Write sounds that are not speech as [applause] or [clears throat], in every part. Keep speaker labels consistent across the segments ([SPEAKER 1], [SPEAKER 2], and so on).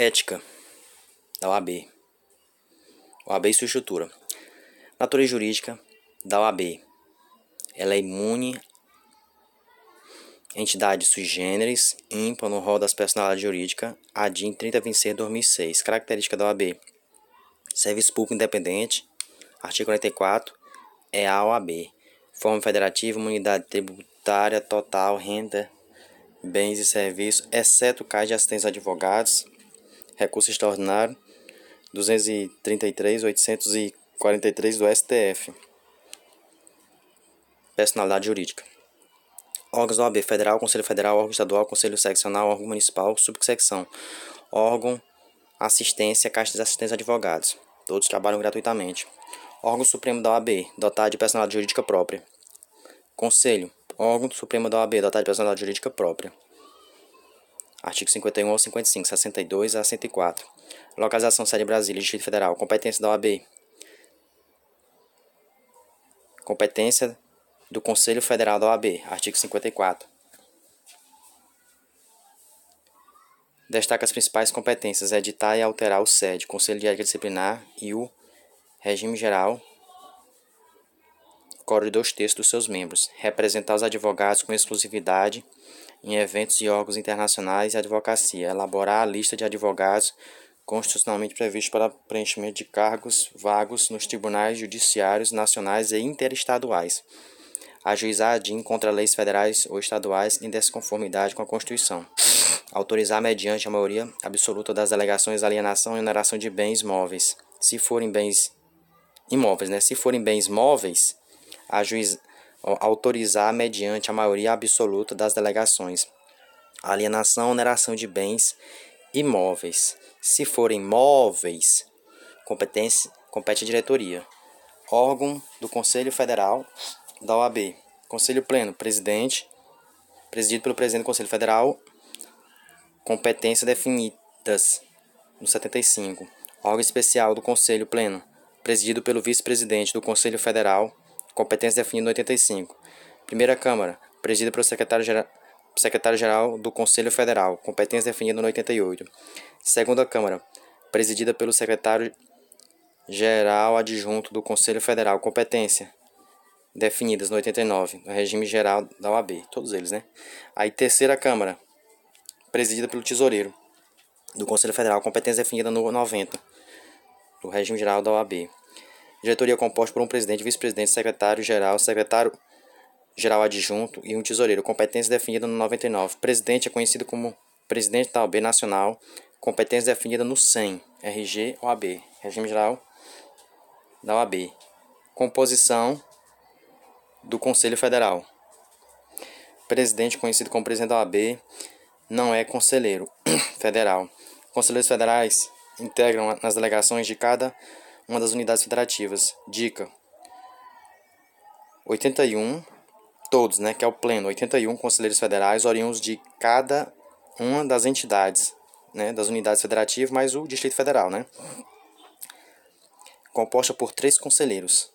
[SPEAKER 1] Ética da OAB. OAB e sua estrutura. Natureza jurídica da OAB. Ela é imune entidade sui generis, ímpar no rol das personalidades jurídicas, ADIM 3026 2006. Característica da OAB. Serviço público independente, artigo 44, é a OAB. Forma federativa, imunidade tributária total, renda, bens e serviços, exceto caso de assistência a advogados, recurso extraordinário 233 843 do STF. Personalidade jurídica. Órgãos da OAB Federal, Conselho Federal, órgão estadual, Conselho seccional, órgão municipal, subsecção, órgão assistência, Caixa de Assistência Advogados. Todos trabalham gratuitamente. Órgão Supremo da OAB, dotado de personalidade jurídica própria. Conselho, órgão Supremo da OAB, dotado de personalidade jurídica própria. Artigo 51 ao 55, 62 a 104. Localização sede Brasília, Distrito Federal. Competência da OAB. Competência do Conselho Federal da OAB. Artigo 54. Destaca as principais competências: editar e alterar o SED, Conselho de Ética Disciplinar e o regime geral, código dos textos dos seus membros, representar os advogados com exclusividade em eventos e órgãos internacionais e advocacia, elaborar a lista de advogados constitucionalmente previstos para preenchimento de cargos vagos nos tribunais judiciários nacionais e interestaduais, ajuizar DIN contra leis federais ou estaduais em desconformidade com a Constituição, autorizar mediante a maioria absoluta das delegações alienação e oneração de bens móveis, se forem bens imóveis, né? Se forem bens móveis, ajuiz, autorizar mediante a maioria absoluta das delegações. Alienação, oneração de bens imóveis. Se forem móveis, competência, compete a diretoria. Órgão do Conselho Federal da OAB. Conselho Pleno, presidente, presidido pelo presidente do Conselho Federal, competência definidas no 75. Órgão especial do Conselho Pleno, presidido pelo vice-presidente do Conselho Federal, competência definida no 85. Primeira Câmara, presidida pelo secretário-geral secretário-geral do Conselho Federal, competência definida no 88. Segunda Câmara, presidida pelo secretário-geral adjunto do Conselho Federal, competência definidas no 89, no regime geral da OAB, todos eles, né? Aí terceira Câmara, presidida pelo tesoureiro do Conselho Federal, competência definida no 90, do regime geral da OAB. Diretoria composta por um presidente, vice-presidente, secretário-geral, secretário-geral adjunto e um tesoureiro. Competência definida no 99. Presidente é conhecido como presidente da OAB Nacional. Competência definida no 100. RG OAB. Regime geral da OAB. Composição do Conselho Federal. Presidente conhecido como presidente da OAB não é conselheiro [clears throat] federal. Conselheiros federais integram nas delegações de cada uma das unidades federativas. Dica: 81, todos, né, que é o pleno, 81 conselheiros federais oriundos de cada uma das entidades, né, das unidades federativas, mais o Distrito Federal, né? Composta por três conselheiros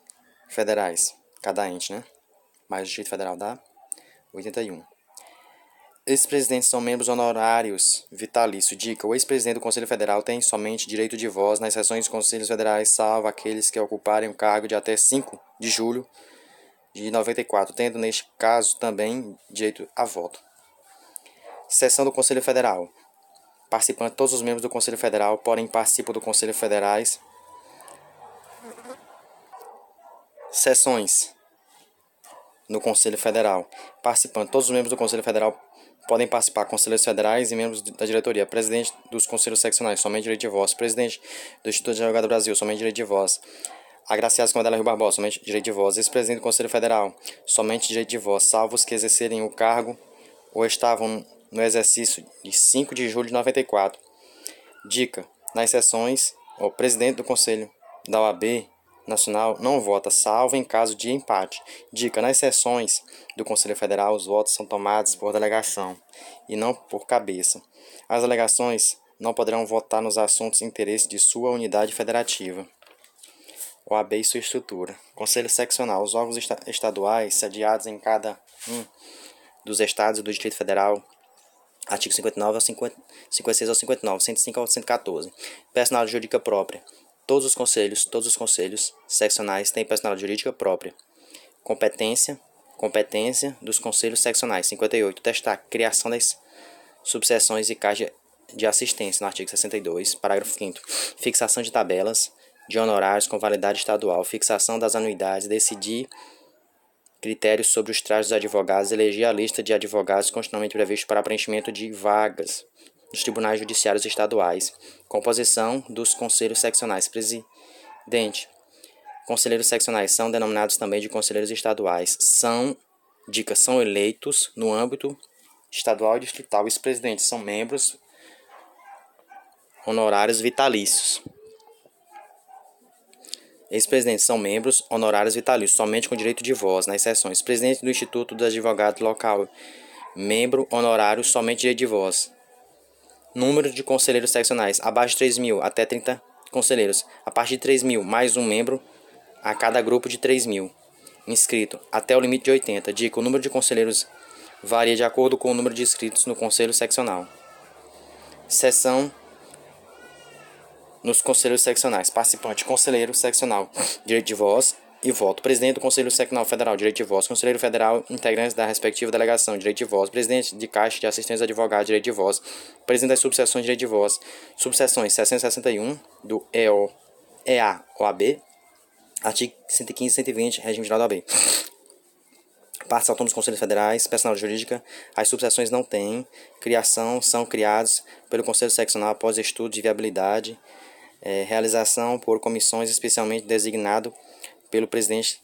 [SPEAKER 1] federais, cada ente, né? Mais o Distrito Federal dá 81. Ex-presidentes são membros honorários vitalício. Dica: o ex-presidente do Conselho Federal tem somente direito de voz nas sessões dos Conselhos Federais, salvo aqueles que ocuparem o cargo de até 5 de julho de 94, tendo neste caso também direito a voto. Sessão do Conselho Federal. Participando todos os membros do Conselho Federal, porém participam do Conselho Federais. Sessões no Conselho Federal. Participando todos os membros do Conselho Federal podem participar conselheiros federais e membros da diretoria, presidente dos conselhos seccionais, somente direito de voz, presidente do Instituto de Advogado do Brasil, somente direito de voz, agraciados com a Adela Rio Barbosa, somente direito de voz, ex-presidente do Conselho Federal, somente direito de voz, salvo os que exercerem o cargo ou estavam no exercício de 5 de julho de 94. Dica: nas sessões, o presidente do Conselho da OAB Nacional não vota, salvo em caso de empate. Dica: nas sessões do Conselho Federal, os votos são tomados por delegação e não por cabeça. As delegações não poderão votar nos assuntos de interesse de sua unidade federativa. OAB e sua estrutura. Conselho Seccional. Os órgãos estaduais, sediados em cada um dos estados do Distrito Federal, Artigo 59 ao 50, 56 ao 59, 105 ao 114. Personalidade jurídica própria. Todos os conselhos, todos os conselhos seccionais têm personalidade jurídica própria. Competência, competência dos conselhos seccionais. 58. Testar criação das subseções e caixas de assistência no artigo 62, parágrafo 5 Fixação de tabelas de honorários com validade estadual, fixação das anuidades, decidir critérios sobre os trajes dos advogados, eleger a lista de advogados constitucionalmente previstos para preenchimento de vagas nos tribunais judiciários estaduais, composição dos conselhos seccionais, presidente. Conselheiros seccionais são denominados também de conselheiros estaduais. São, dicas, são eleitos no âmbito estadual e distrital. Os presidentes são membros honorários vitalícios. Ex-presidentes são membros honorários vitalícios, somente com direito de voz nas sessões. Presidente do Instituto dos Advogados Local, membro honorário, somente direito de voz. Número de conselheiros seccionais, abaixo de 3 mil até 30 conselheiros. A partir de 3 mil, mais um membro a cada grupo de 3 mil. Inscrito, até o limite de 80. Dica, o número de conselheiros varia de acordo com o número de inscritos no conselho seccional. Seção nos conselhos seccionais. Participante, conselheiro seccional, direito de voz e voto. Presidente do Conselho Seccional Federal, direito de voz. Conselheiro Federal, integrantes da respectiva delegação, direito de voz. Presidente de Caixa de Assistência Advogado, direito de voz. Presidente das subseções, direito de voz. Subseções 661 do EO, EA, OAB. Artigo 115 e 120, regime geral da OAB. Partes autônomas dos Conselhos Federais, personal jurídica, as subseções não têm. Criação são criados pelo Conselho Seccional após estudo de viabilidade é, realização por comissões especialmente designado pelo presidente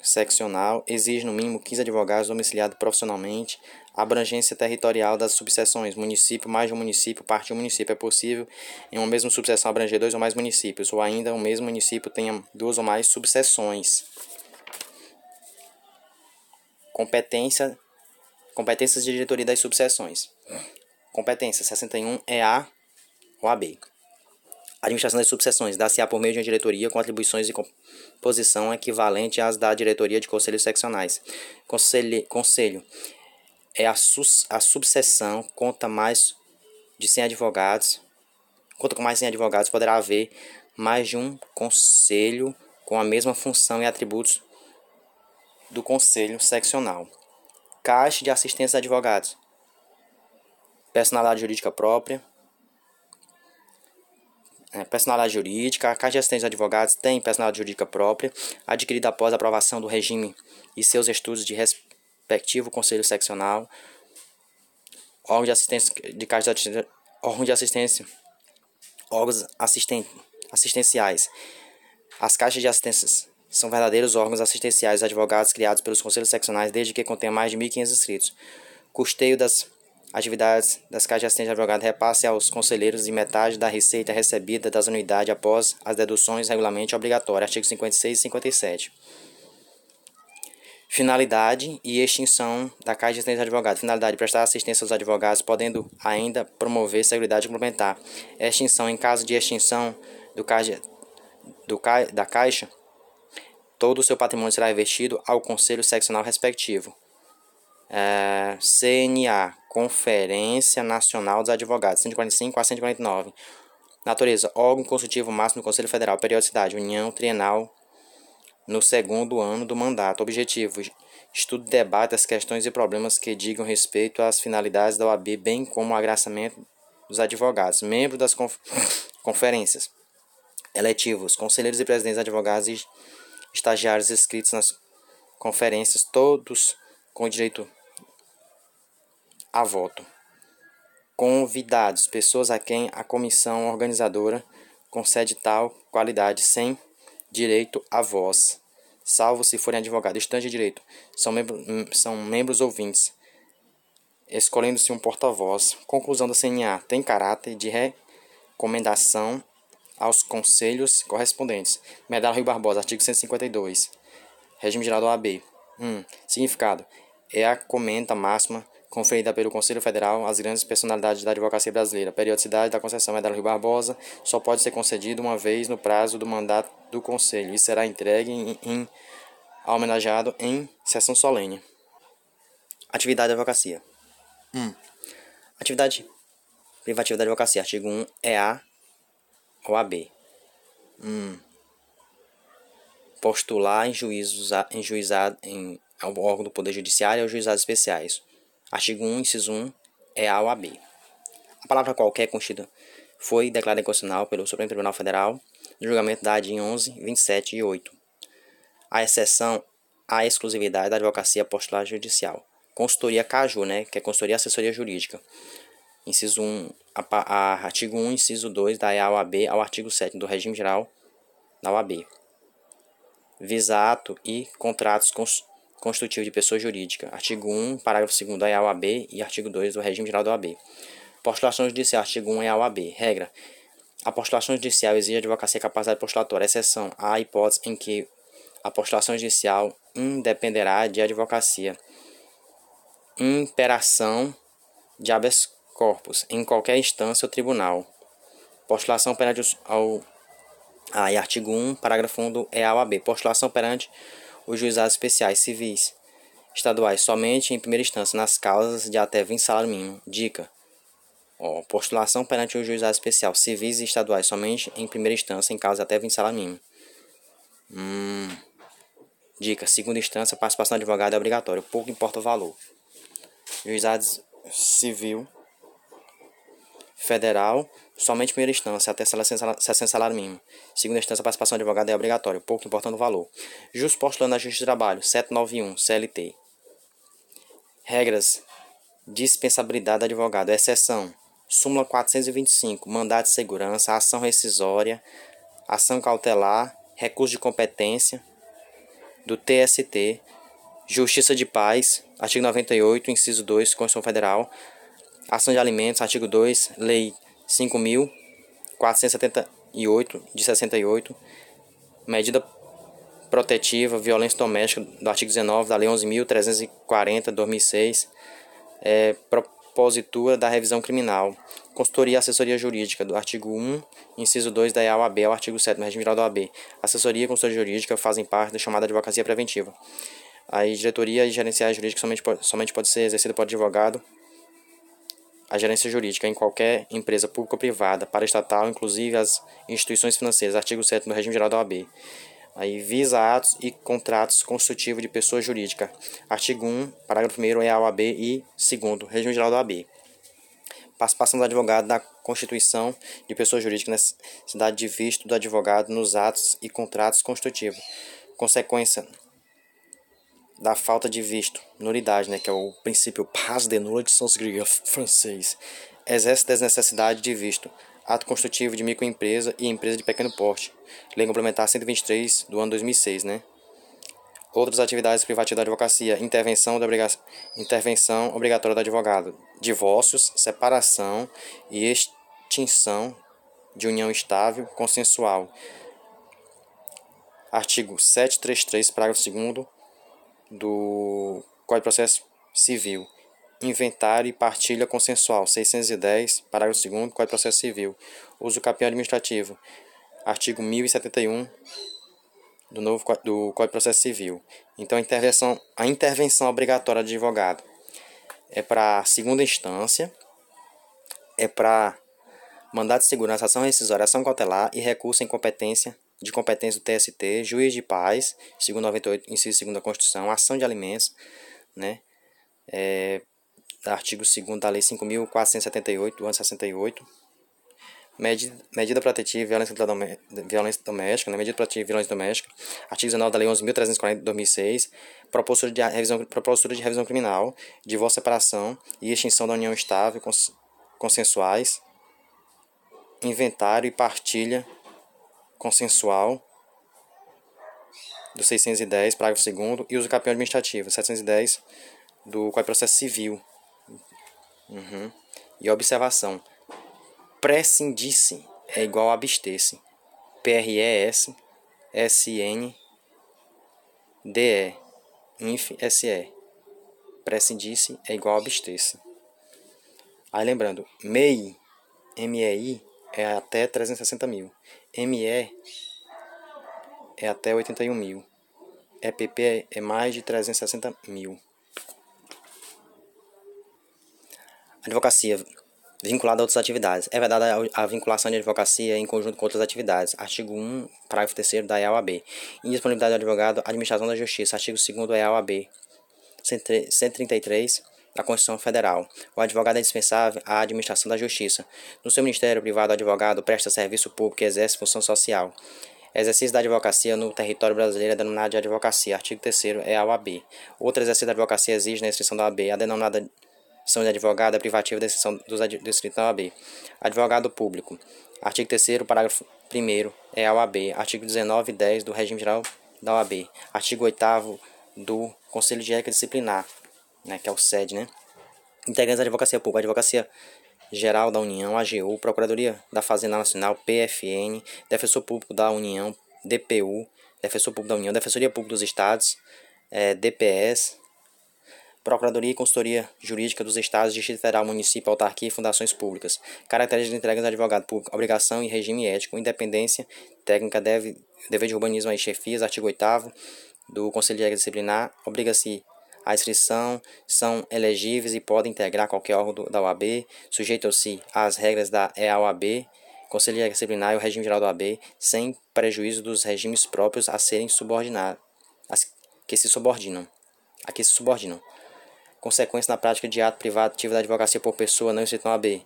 [SPEAKER 1] seccional, exige no mínimo 15 advogados domiciliados profissionalmente, abrangência territorial das subseções, município mais de um município, parte de um município. É possível em uma mesma subseção abranger dois ou mais municípios, ou ainda o mesmo município tenha duas ou mais subseções. Competência, competências de diretoria das subseções. Competência 61 é a OAB. Administração das subseções dá-se-á por meio de uma diretoria com atribuições e composição equivalente às da diretoria de conselhos seccionais. Conselho, conselho é a, sus, a subseção, conta mais de 100 advogados. Conta com mais de 100 advogados, poderá haver mais de um conselho com a mesma função e atributos do conselho seccional. Caixa de assistência de advogados. Personalidade jurídica própria é, personalidade jurídica, a Caixa de Assistência de Advogados tem personalidade jurídica própria, adquirida após a aprovação do regime e seus estudos de respectivo Conselho Seccional, órgão de assistência de Caixa de órgão de assistência, órgãos assisten, assistenciais. As caixas de assistência são verdadeiros órgãos assistenciais advogados criados pelos conselhos seccionais desde que contêm mais de 1.500 inscritos. Custeio das atividades das caixas de assistência advogado repasse aos conselheiros de metade da receita recebida das unidades após as deduções regularmente obrigatórias. Artigo 56 e 57. Finalidade e extinção da Caixa de Assistência de Advogado. Finalidade: prestar assistência aos advogados, podendo ainda promover seguridade complementar. Extinção: em caso de extinção do caixa, do, da Caixa, todo o seu patrimônio será investido ao Conselho Seccional respectivo. É, CNA, Conferência Nacional dos Advogados, 145 a 149. Natureza, órgão consultivo máximo do Conselho Federal, periodicidade, união trienal no segundo ano do mandato. Objetivo, estudo e debate as questões e problemas que digam respeito às finalidades da OAB, bem como o agraçamento dos advogados. Membro das conf conferências. Eletivos, conselheiros e presidentes advogados e estagiários inscritos nas conferências, todos com direito a voto. Convidados, pessoas a quem a comissão organizadora concede tal qualidade sem direito a voz, salvo se forem advogados. Estante de direito são, membro, são membros ouvintes, escolhendo-se um porta-voz. Conclusão da CNA tem caráter de recomendação aos conselhos correspondentes. Medalha Rio Barbosa, artigo 152. Regime geral da OAB. 1. Hum, significado. É a comenta máxima conferida pelo Conselho Federal às grandes personalidades da advocacia brasileira. A periodicidade da concessão Medalha Rio Barbosa só pode ser concedida uma vez no prazo do mandato do Conselho e será entregue em, em homenageado em sessão solene. Atividade da advocacia. 1. Atividade privativa da advocacia, artigo 1, é A ou AB. Hum. Postular em juízos em juizado em ao órgão do Poder Judiciário e aos juizados especiais. Artigo 1, inciso 1, é A ou AB. A palavra qualquer constituída foi declarada inconstitucional pelo Supremo Tribunal Federal no julgamento da AD em 11, 27 e 8. A exceção à exclusividade da advocacia postular judicial. Consultoria CAJU, né, que é consultoria assessoria jurídica. Inciso 1, a, a, artigo 1, inciso 2 da EA-OAB ao artigo 7 do regime geral da OAB. Visa ato e contratos constitutivos de pessoa jurídica. Artigo 1, parágrafo 2 da EA-OAB e artigo 2 do regime geral da OAB. Postulação judicial, artigo 1 é a OAB. Regra. A postulação judicial exige advocacia capacidade postulatória, exceção à hipótese em que a postulação judicial independerá de advocacia. Imperação de habeas corpus em qualquer instância ou tribunal. Postulação perante ao ah, e artigo 1, parágrafo 1 do EAUAB. Postulação perante os juizados especiais civis estaduais somente em primeira instância nas causas de até 20 salário mínimo. Dica: Ó, postulação perante o juizado especial, civis e estaduais, somente em primeira instância, em caso até 20 salário mínimo. Hum. Dica: segunda instância, participação do advogado é obrigatório, pouco importa o valor. Juizado civil federal, somente primeira instância, até 60 salário mínimo. Segunda instância, participação do advogado é obrigatório, pouco importando o valor. Jus postulando na Justiça de Trabalho, 791, CLT. Regras. Dispensabilidade do advogado, exceção súmula 425, mandado de segurança, ação rescisória, ação cautelar, recurso de competência do TST, Justiça de Paz, artigo 98, inciso 2, Constituição Federal, ação de alimentos, artigo 2, Lei 5.478 de 68, medida protetiva, violência doméstica do artigo 19 da Lei 11.340 de 2006, é, propositura da revisão criminal, consultoria e assessoria jurídica, do artigo 1, inciso 2 da EAUAB ao artigo 7 do regime geral da OAB. Assessoria e consultoria jurídica fazem parte da chamada advocacia preventiva. A diretoria e gerenciais jurídicas somente somente pode ser exercida por advogado. A gerência jurídica em qualquer empresa pública ou privada, para estatal, inclusive as instituições financeiras, artigo 7 do regime geral da OAB. Aí visa atos e contratos constitutivos de pessoa jurídica. Artigo 1, parágrafo 1 é a OAB e 2 regime geral da OAB. Participação do advogado na constituição de pessoa jurídica necessidade de visto do advogado nos atos e contratos constitutivos. Consequência da falta de visto, nulidade, né, que é o princípio pas de nula de Sanskrit francês. Exerce desnecessidade de visto ato constitutivo de microempresa e empresa de pequeno porte, Lei Complementar 123 do ano 2006, né? Outras atividades privativas da advocacia, intervenção, obriga intervenção obrigatória do advogado, divórcios, separação e extinção de união estável consensual. Artigo 733, parágrafo 2 do Código de Processo Civil Inventário e partilha consensual. 610, parágrafo 2 Código de Processo Civil. Uso campeão administrativo. Artigo 1071 do novo do Código de Processo Civil. Então, a intervenção, a intervenção obrigatória do advogado é para segunda instância, é para mandado de segurança, ação rescisória, ação cautelar e recurso em competência de competência do TST, juiz de paz, segundo 98, inciso 2 da Constituição, ação de alimentos, né? É, artigo 2 da Lei 5.478, do ano 68. Medida, medida protetiva e violência, violência doméstica, né? medida protetiva e violência doméstica, artigo 19 da Lei 11.340 de 2006, propositura de revisão, propositura de revisão criminal, divórcio, separação e extinção da união estável, cons, consensuais, inventário e partilha consensual, do 610, parágrafo 2 e uso campeão administrativo, 710 do Código de Processo Civil, Uhum. E observação. Prescindisse é igual a abster-se. P-R-E-S S-N D-E Inf S-E. Prescindisse é igual a abster-se. Aí lembrando, MEI, M-E-I é até 360 mil. M-E é até 81 mil. EPP é mais de 360 mil. Advocacia vinculada a outras atividades. É vedada a vinculação de advocacia em conjunto com outras atividades. Artigo 1, parágrafo 3 da EAOAB. Indisponibilidade do advogado, administração da justiça. Artigo 2 da EAOAB. 133 da Constituição Federal. O advogado é dispensável à administração da justiça. No seu ministério privado, o advogado presta serviço público e exerce função social. Exercício da advocacia no território brasileiro é denominado de advocacia. Artigo 3 é a OAB. Outro exercício da advocacia exige na inscrição da OAB a denominada são de advogado é privativa da inscrição dos inscritos da OAB. Advogado público. Artigo 3 parágrafo 1 é a OAB. Artigo 19 e 10 do regime geral da OAB. Artigo 8 do Conselho de Ética Disciplinar, né, que é o SED, né? Integrantes da Advocacia Pública, Advocacia Geral da União, AGU, Procuradoria da Fazenda Nacional, PFN, Defensor Público da União, DPU, Defensor Público da União, Defensoria Pública dos Estados, é, DPS, Procuradoria e Consultoria Jurídica dos Estados, Distrito Federal, Município, Autarquia e Fundações Públicas. Características de entregas do advogado público, obrigação e regime ético, independência técnica, deve, dever de urbanismo e chefias, artigo 8 do Conselho de Ética Disciplinar, obriga-se a inscrição, são elegíveis e podem integrar qualquer órgão da OAB, sujeitam-se às regras da EAOAB, Conselho Disciplinar e o regime geral da OAB, sem prejuízo dos regimes próprios a serem subordinados, que se subordinam, a que se subordinam. Consequência na prática de ato privado ativo da advocacia por pessoa não inscrita na OAB.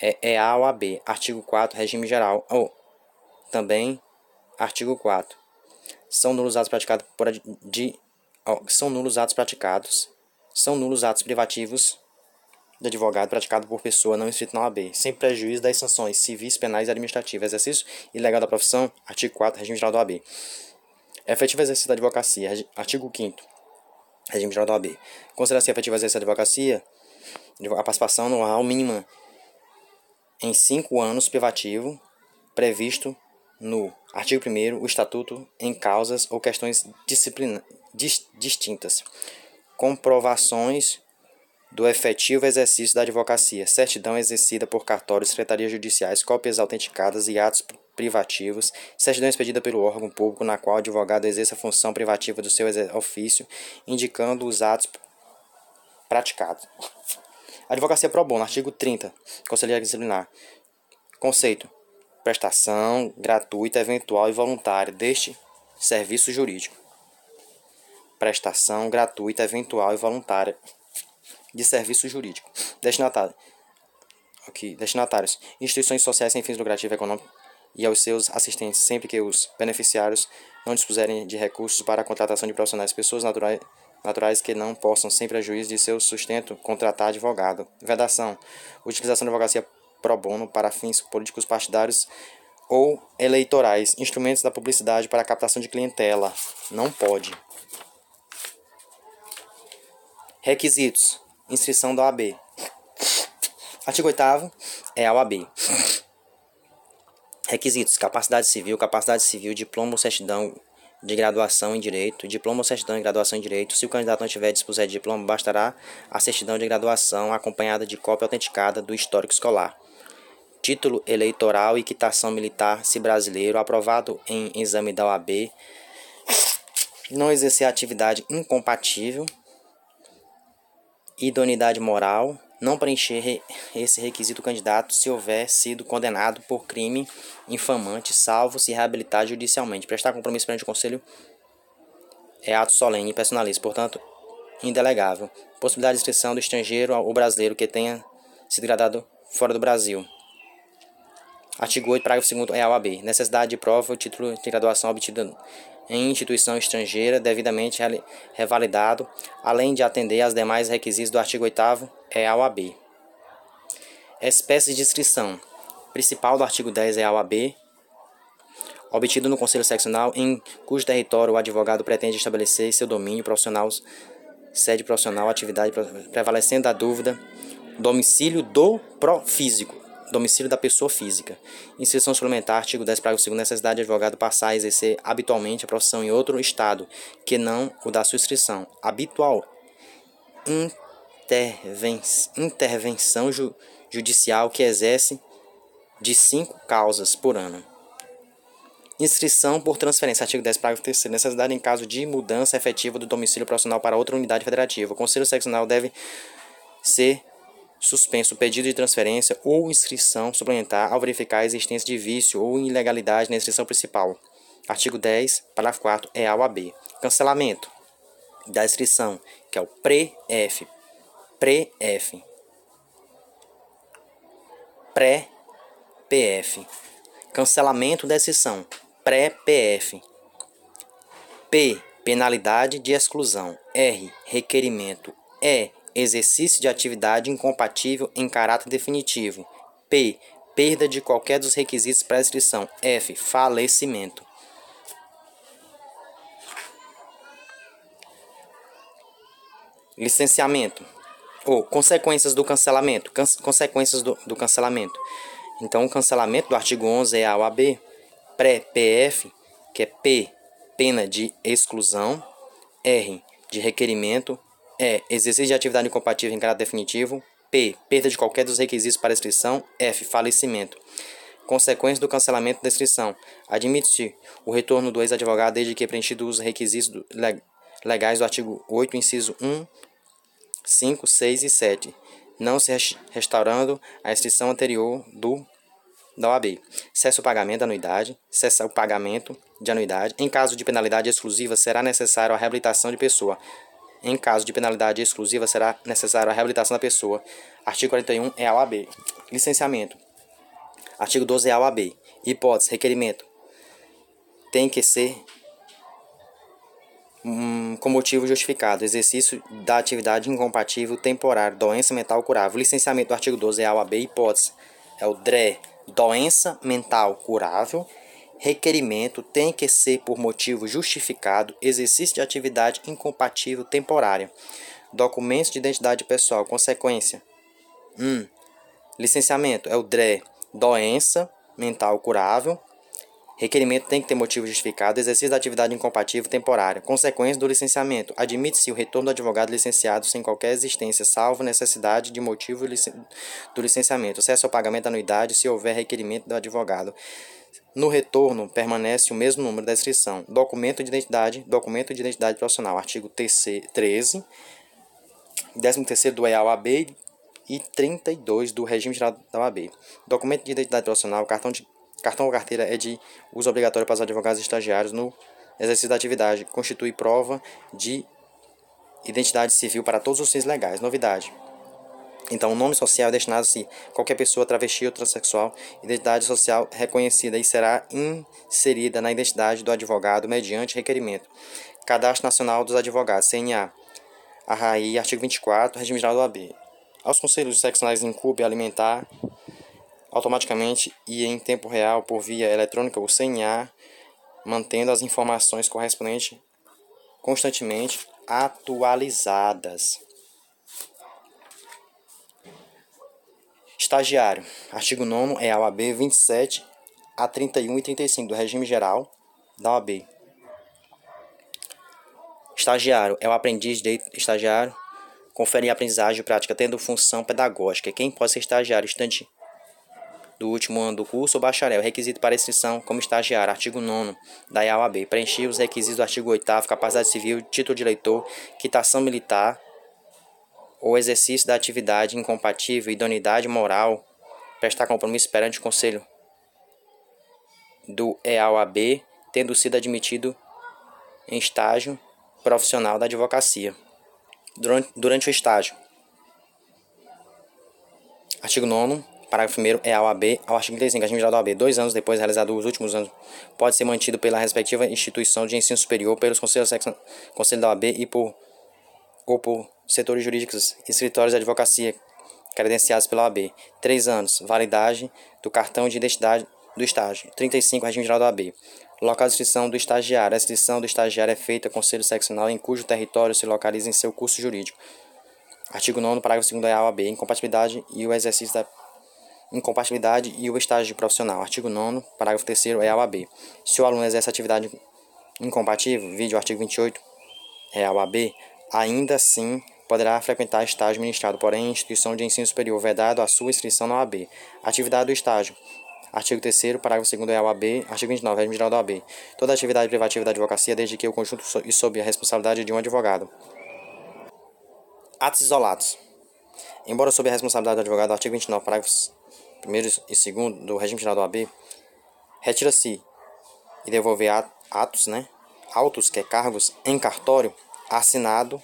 [SPEAKER 1] É, é a OAB, artigo 4, regime geral, ou também artigo 4 são nulos atos praticados por de são nulos atos praticados são nulos atos privativos de advogado praticado por pessoa não inscrita na OAB, sem prejuízo das sanções civis, penais e administrativas. Exercício ilegal da profissão, artigo 4 regime geral da OAB. Efetivo exercício da advocacia, artigo 5 regime geral da OAB. Considera-se efetivo exercício da advocacia a participação anual mínima em 5 anos privativo previsto no artigo 1 o Estatuto em causas ou questões disciplina, dis, distintas. Comprovações do efetivo exercício da advocacia, certidão exercida por cartórios, secretarias judiciais, cópias autenticadas e atos privativos, certidão expedida pelo órgão público na qual o advogado exerce a função privativa do seu ofício, indicando os atos praticados. Advocacia pro bono, artigo 30, Conselheiro Disciplinar. Conceito: prestação gratuita, eventual e voluntária deste serviço jurídico. Prestação gratuita, eventual e voluntária de serviço jurídico. Destinatário. Aqui, destinatários. Instituições sociais sem fins lucrativos econômicos e aos seus assistentes, sempre que os beneficiários não dispuserem de recursos para a contratação de profissionais, pessoas naturais, naturais que não possam, sem prejuízo de seu sustento, contratar advogado. Vedação. Utilização da advocacia pro bono para fins políticos partidários ou eleitorais, instrumentos da publicidade para captação de clientela. Não pode. Requisitos: inscrição da OAB. Artigo 8 é a OAB. Requisitos: capacidade civil, capacidade civil, diploma ou certidão de graduação em direito, diploma ou certidão de graduação em direito. Se o candidato não tiver dispuser de diploma, bastará a certidão de graduação acompanhada de cópia autenticada do histórico escolar título eleitoral e quitação militar, se brasileiro, aprovado em exame da OAB, não exercer atividade incompatível, idoneidade moral, não preencher esse requisito candidato se houver sido condenado por crime infamante, salvo se reabilitar judicialmente. Prestar compromisso perante o Conselho é ato solene e personalista, portanto, indelegável. Possibilidade de inscrição do estrangeiro ou brasileiro que tenha sido gradado fora do Brasil. Artigo 8, parágrafo 2 é a OAB. Necessidade de prova o título de graduação obtido em instituição estrangeira devidamente revalidado, além de atender aos demais requisitos do artigo 8 é a OAB. Espécies de inscrição. Principal do artigo 10 é a OAB, obtido no Conselho Seccional em cujo território o advogado pretende estabelecer seu domínio profissional, sede profissional, atividade prevalecendo a dúvida, domicílio do profísico domicílio da pessoa física. Inscrição suplementar, artigo 10, parágrafo 2 necessidade de advogado passar a exercer habitualmente a profissão em outro estado, que não o da sua inscrição. Habitual. Interven intervenção ju judicial que exerce de cinco causas por ano. Inscrição por transferência, artigo 10, parágrafo 3 necessidade em caso de mudança efetiva do domicílio profissional para outra unidade federativa. O Conselho Seccional deve ser suspenso o pedido de transferência ou inscrição suplementar ao verificar a existência de vício ou ilegalidade na inscrição principal. Artigo 10, parágrafo 4 é A ou B. Cancelamento da inscrição, que é o pré-F. Pré-F. Pré-PF. Cancelamento da inscrição, pré-PF. P. Penalidade de exclusão. R. Requerimento. E exercício de atividade incompatível em caráter definitivo. P. Perda de qualquer dos requisitos para inscrição. F. Falecimento. Licenciamento. Ou consequências do cancelamento. Can consequências do, do cancelamento. Então, o cancelamento do artigo 11 é A ou AB. Pré-PF, que é P. Pena de exclusão. R. De requerimento é exercício de atividade incompatível em caráter definitivo. P. Perda de qualquer dos requisitos para inscrição. F. Falecimento. Consequência do cancelamento da inscrição. Admite-se o retorno do ex-advogado desde que preenchido os requisitos legais do artigo 8, inciso 1, 5, 6 e 7, não se restaurando a inscrição anterior do da OAB. Cessa o pagamento da anuidade. Cessa o pagamento de anuidade. Em caso de penalidade exclusiva, será necessário a reabilitação de pessoa em caso de penalidade exclusiva, será necessária a reabilitação da pessoa. Artigo 41 é a OAB. Licenciamento. Artigo 12 é a OAB. Hipótese, requerimento. Tem que ser hum, com motivo justificado. Exercício da atividade incompatível temporário. Doença mental curável. Licenciamento do artigo 12 é a OAB. Hipótese. É o DRE. Doença mental curável requerimento tem que ser por motivo justificado, exercício de atividade incompatível temporária. Documentos de identidade pessoal, consequência. 1. Um, licenciamento é o DRE, doença mental curável. Requerimento tem que ter motivo justificado, exercício da atividade incompatível temporária. Consequência do licenciamento. Admite-se o retorno do advogado licenciado sem qualquer existência, salvo necessidade de motivo do licenciamento. Acesso ao pagamento da anuidade se houver requerimento do advogado. No retorno, permanece o mesmo número da inscrição. Documento de identidade, documento de identidade profissional, artigo 13, 13 do EAL-AB e 32 do regime geral da OAB. Documento de identidade profissional, cartão, de, cartão ou carteira é de uso obrigatório para os advogados e estagiários no exercício da atividade. Constitui prova de identidade civil para todos os fins legais. Novidade. Então, o nome social é destinado se qualquer pessoa travesti ou transexual, identidade social reconhecida e será inserida na identidade do advogado mediante requerimento. Cadastro Nacional dos Advogados, CNA. RAI, artigo 24, regime geral do AB. Aos conselhos seccionais incube alimentar automaticamente e em tempo real por via eletrônica o CNA, mantendo as informações correspondentes constantemente atualizadas. Estagiário. Artigo 9 é a OAB 27 a 31 e 35 do regime geral da OAB. Estagiário é o aprendiz de estagiário, confere aprendizagem prática tendo função pedagógica. Quem pode ser estagiário estante do último ano do curso ou bacharel. Requisito para inscrição como estagiário. Artigo 9 da IAOAB. Preencher os requisitos do artigo 8 capacidade civil, título de eleitor, quitação militar, ou exercício da atividade incompatível, idoneidade moral, prestar compromisso perante o Conselho do EAOAB, tendo sido admitido em estágio profissional da advocacia. Durante, durante o estágio. Artigo 9 parágrafo 1 é a OAB ao artigo 35, regime geral da OAB, dois anos depois realizado os últimos anos, pode ser mantido pela respectiva instituição de ensino superior, pelos conselhos conselho da OAB e por, ou por setores jurídicos e escritórios de advocacia credenciados pela OAB. 3 anos. Validade do cartão de identidade do estágio. 35. Regime geral da OAB. Local de inscrição do estagiário. A inscrição do estagiário é feita conselho seccional em cujo território se localiza em seu curso jurídico. Artigo 9 parágrafo 2 da OAB. Incompatibilidade e o exercício da incompatibilidade e o estágio profissional. Artigo 9 parágrafo 3 é a OAB. Se o aluno exerce atividade incompatível, vídeo artigo 28, é a OAB, ainda assim poderá frequentar estágio ministrado, porém, instituição de ensino superior, vedado a sua inscrição na OAB. Atividade do estágio. Artigo 3 parágrafo 2 é a OAB. Artigo 29, regime geral da OAB. Toda atividade privativa da advocacia, desde que o conjunto e sob a responsabilidade de um advogado. Atos isolados. Embora sob a responsabilidade do advogado, artigo 29, parágrafos 1 e 2 do regime geral do AB, retira-se e devolver atos, né, autos, que é cargos em cartório, assinado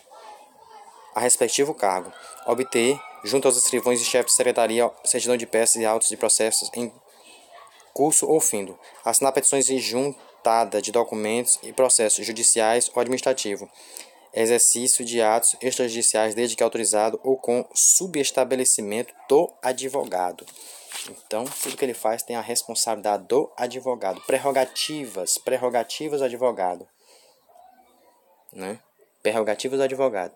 [SPEAKER 1] a respectivo cargo, obter, junto aos escrivões e chefes de secretaria, certidão de peças e autos de processos em curso ou findo, assinar petições e juntada de documentos e processos judiciais ou administrativo, exercício de atos extrajudiciais desde que autorizado ou com subestabelecimento do advogado. Então, tudo que ele faz tem a responsabilidade do advogado. Prerrogativas, prerrogativas do advogado. Né? Prerrogativas do advogado.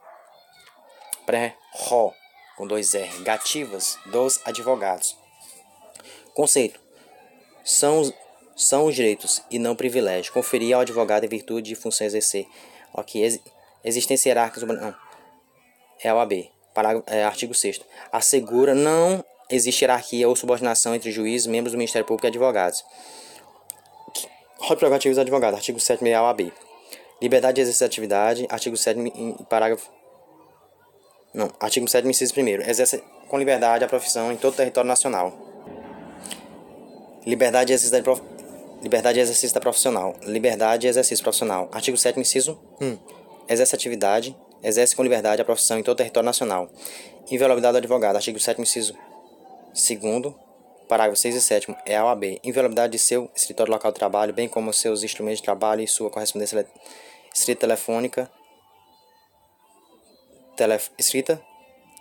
[SPEAKER 1] Pré-ro, com dois R, gativas dos advogados. Conceito. São, são os direitos e não privilégios. Conferir ao advogado em virtude de função exercer. Ok, Ex existência hierárquica. Não. É o AB. Parágrafo, é, artigo 6 Assegura não existe hierarquia ou subordinação entre juízes, membros do Ministério Público e advogados. Rol prerrogativos do advogado, artigo 7 a AB. Liberdade de exercer atividade, artigo 7 parágrafo não, artigo 7 inciso 1 Exerce com liberdade a profissão em todo o território nacional. Liberdade de exercício da, prof... liberdade de exercício da profissional. Liberdade de exercício profissional. Artigo 7 inciso 1. Exerce atividade, exerce com liberdade a profissão em todo o território nacional. Inviolabilidade do advogado. Artigo 7 inciso Segundo, parágrafo 6 e 7 é a OAB. Inviolabilidade de seu escritório local de trabalho, bem como seus instrumentos de trabalho e sua correspondência escrita telefônica, escrita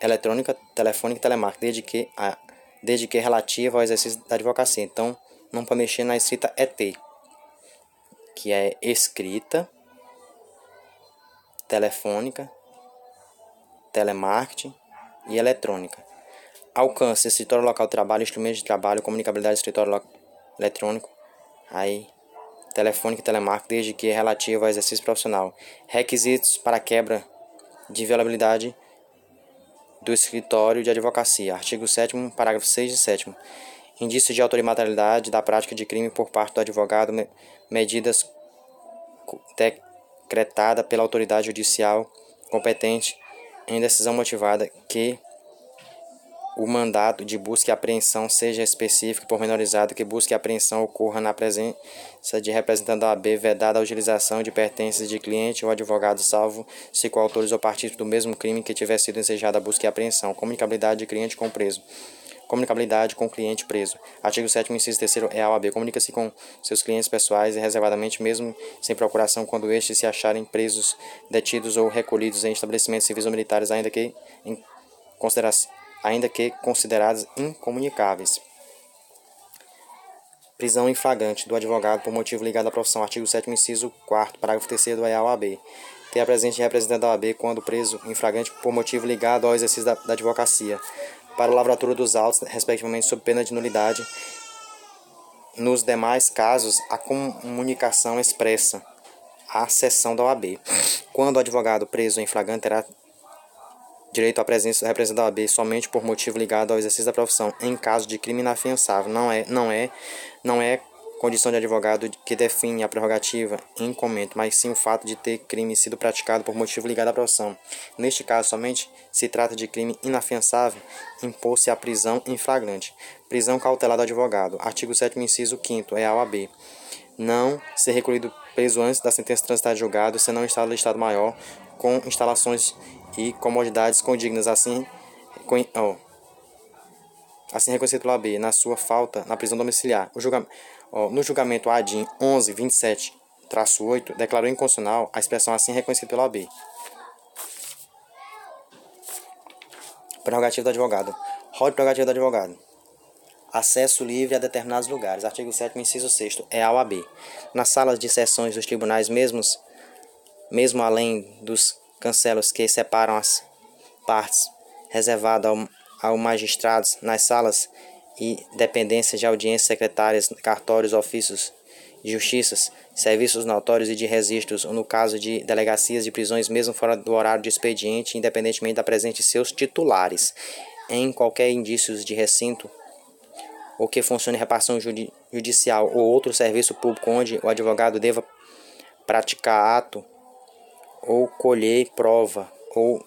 [SPEAKER 1] eletrônica, telefônica e telemática, desde que, a, desde que relativa ao exercício da advocacia. Então, não pode mexer na escrita ET, que é escrita, telefônica, telemarketing e eletrônica. Alcance, escritório local de trabalho, instrumentos de trabalho, comunicabilidade escritório eletrônico, aí telefônica e telemarketing, desde que é relativo ao exercício profissional. Requisitos para quebra de inviolabilidade do escritório de advocacia. Artigo 7 parágrafo 6 e 7 Indício de autoria e materialidade da prática de crime por parte do advogado, medidas decretada pela autoridade judicial competente em decisão motivada que o mandato de busca e apreensão seja específico e pormenorizado, que busca e apreensão ocorra na presença de representante da AB, vedada a utilização de pertences de cliente ou advogado, salvo se coautores ou partícipes do mesmo crime que tiver sido desejada a busca e apreensão. Comunicabilidade de cliente com preso. Comunicabilidade com cliente preso. Artigo 7 inciso 3 é a OAB. Comunica-se com seus clientes pessoais e reservadamente, mesmo sem procuração, quando estes se acharem presos, detidos ou recolhidos em estabelecimentos civis ou militares, ainda que em consideração ainda que consideradas incomunicáveis. Prisão em flagrante do advogado por motivo ligado à profissão. Artigo 7 inciso 4 parágrafo 3 do EA-OAB. Ter a presente representante da OAB quando preso em flagrante por motivo ligado ao exercício da, da advocacia. Para lavratura dos autos, respectivamente, sob pena de nulidade. Nos demais casos, a comunicação expressa a sessão da OAB. Quando o advogado preso em flagrante terá direito à presença do representante da OAB somente por motivo ligado ao exercício da profissão em caso de crime inafiançável. Não é, não é, não é condição de advogado que define a prerrogativa em comento, mas sim o fato de ter crime sido praticado por motivo ligado à profissão. Neste caso, somente se trata de crime inafiançável, impor-se a prisão em flagrante. Prisão cautelar do advogado. Artigo 7 inciso 5 é a OAB. Não ser recolhido preso antes da sentença transitada de julgado, senão em estado de estado maior, com instalações e comodidades condignas assim, oh, assim reconhecido pela B, na sua falta na prisão domiciliar. O julga, oh, no julgamento ADIM 1127-8, declarou inconstitucional a expressão assim reconhecida pela OAB. Prerrogativa do advogado. Rol de prerrogativa do advogado. Acesso livre a determinados lugares. Artigo 7 inciso 6 é a OAB. Nas salas de sessões dos tribunais mesmos, mesmo além dos cancelos que separam as partes, reservado ao, ao magistrados nas salas e dependências de audiências secretárias, cartórios, ofícios de justiças, serviços notórios e de registros, no caso de delegacias de prisões, mesmo fora do horário de expediente, independentemente da presença de seus titulares, em qualquer indícios de recinto ou que funcione repartição judi judicial ou outro serviço público onde o advogado deva praticar ato ou colher prova ou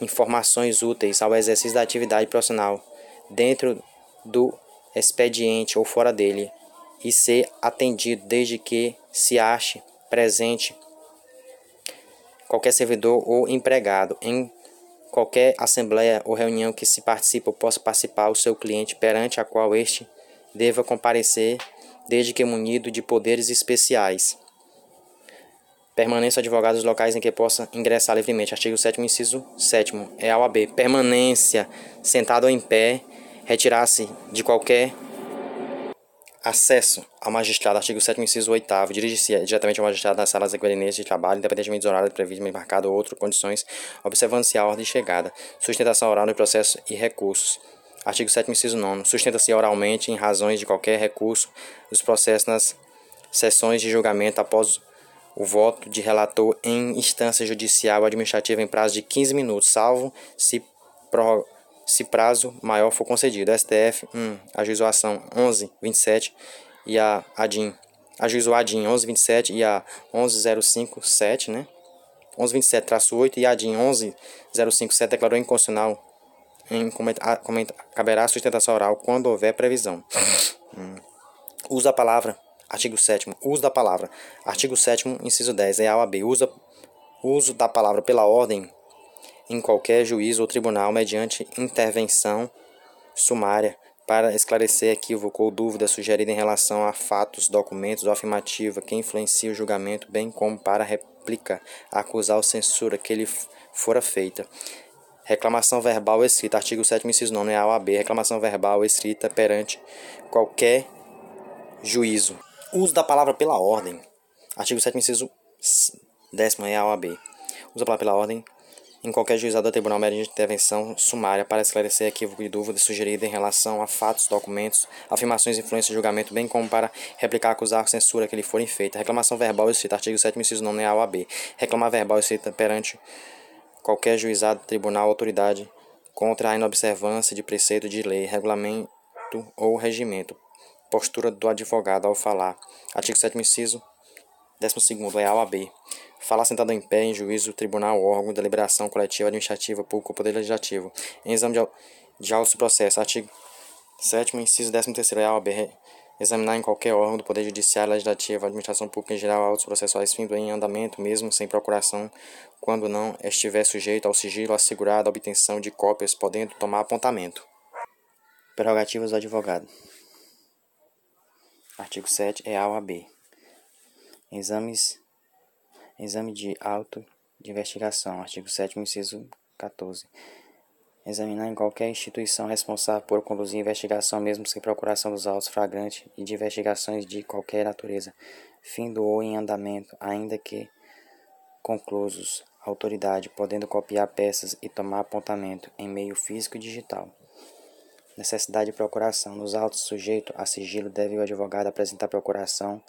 [SPEAKER 1] informações úteis ao exercício da atividade profissional dentro do expediente ou fora dele e ser atendido desde que se ache presente qualquer servidor ou empregado em qualquer assembleia ou reunião que se participe ou possa participar o seu cliente perante a qual este deva comparecer desde que munido de poderes especiais. Permanência advogados locais em que possa ingressar livremente. Artigo 7 inciso 7 é a OAB. Permanência sentado ou em pé, retirar-se de qualquer acesso ao magistrado. Artigo 7 inciso 8 dirige-se diretamente ao magistrado nas salas equivalentes de trabalho, independentemente dos horários previstos, marcado ou outras condições, observando-se a ordem de chegada. Sustentação oral no processo e recursos. Artigo 7 inciso 9 Sustenta-se oralmente, em razões de qualquer recurso, os processos nas sessões de julgamento após o voto de relator em instância judicial administrativa em prazo de 15 minutos, salvo se, pro, se prazo maior for concedido. STF 1, ajuizou a ação 1127 e a ADIM, ajuizou a ADIM 1127 e a 11057, né? 1127-8 e a ADIM 11057 declarou inconstitucional em caberá sustentação oral quando houver previsão. hum. Uso da palavra Artigo 7 Uso da palavra. Artigo 7 inciso 10. É a OAB. Usa, uso da palavra pela ordem em qualquer juízo ou tribunal mediante intervenção sumária para esclarecer equívoco ou dúvida sugerida em relação a fatos, documentos ou afirmativa que influencia o julgamento, bem como para réplica, acusar ou censura que lhe fora feita. Reclamação verbal escrita. Artigo 7 inciso 9. É a OAB. Reclamação verbal escrita perante qualquer juízo. Uso da palavra pela ordem. Artigo 7 inciso 10 é a OAB. Usa a palavra pela ordem em qualquer juizado ou tribunal mediante intervenção sumária para esclarecer equívoco e dúvida sugerida em relação a fatos, documentos, afirmações, influência de julgamento, bem como para replicar, acusar, censura que lhe forem feita. Reclamação verbal escrita. Artigo 7 inciso 9 é a OAB. Reclamar verbal escrita perante qualquer juizado, tribunal, autoridade contra a inobservância de preceito de lei, regulamento ou regimento Postura do advogado ao falar. Artigo 7 inciso 12 é a OAB. Falar sentado em pé em juízo, tribunal, órgão, deliberação coletiva, administrativa, público poder legislativo. Em exame de, de auto processo. Artigo 7 inciso 13 é a OAB. Examinar em qualquer órgão do Poder Judiciário, Legislativo, Administração Pública em geral, autos processuais findo em andamento, mesmo sem procuração, quando não estiver sujeito ao sigilo assegurado a obtenção de cópias, podendo tomar apontamento. Prerrogativas do advogado. Artigo 7 é A B. Exames, exame de auto de investigação. Artigo 7 inciso 14. Examinar em qualquer instituição responsável por conduzir investigação, mesmo sem procuração dos autos flagrantes e de investigações de qualquer natureza, findo ou em andamento, ainda que conclusos, autoridade, podendo copiar peças e tomar apontamento em meio físico e digital. Necessidade de procuração. Nos autos sujeitos a sigilo, deve o advogado apresentar procuração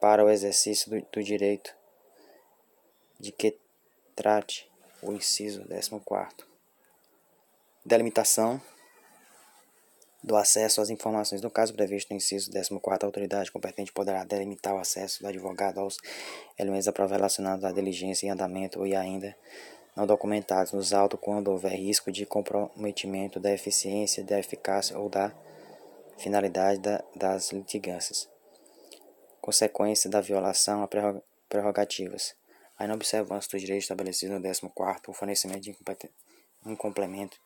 [SPEAKER 1] para o exercício do, do direito de que trate o inciso 14. Delimitação do acesso às informações. No caso previsto no inciso 14, a autoridade competente poderá delimitar o acesso do advogado aos elementos da prova relacionados à diligência e andamento e ainda não documentados nos autos quando houver risco de comprometimento da eficiência, da eficácia ou da finalidade da, das litigâncias. Consequência da violação a prerrogativas. A inobservância do direito estabelecido no 14 o fornecimento de um complemento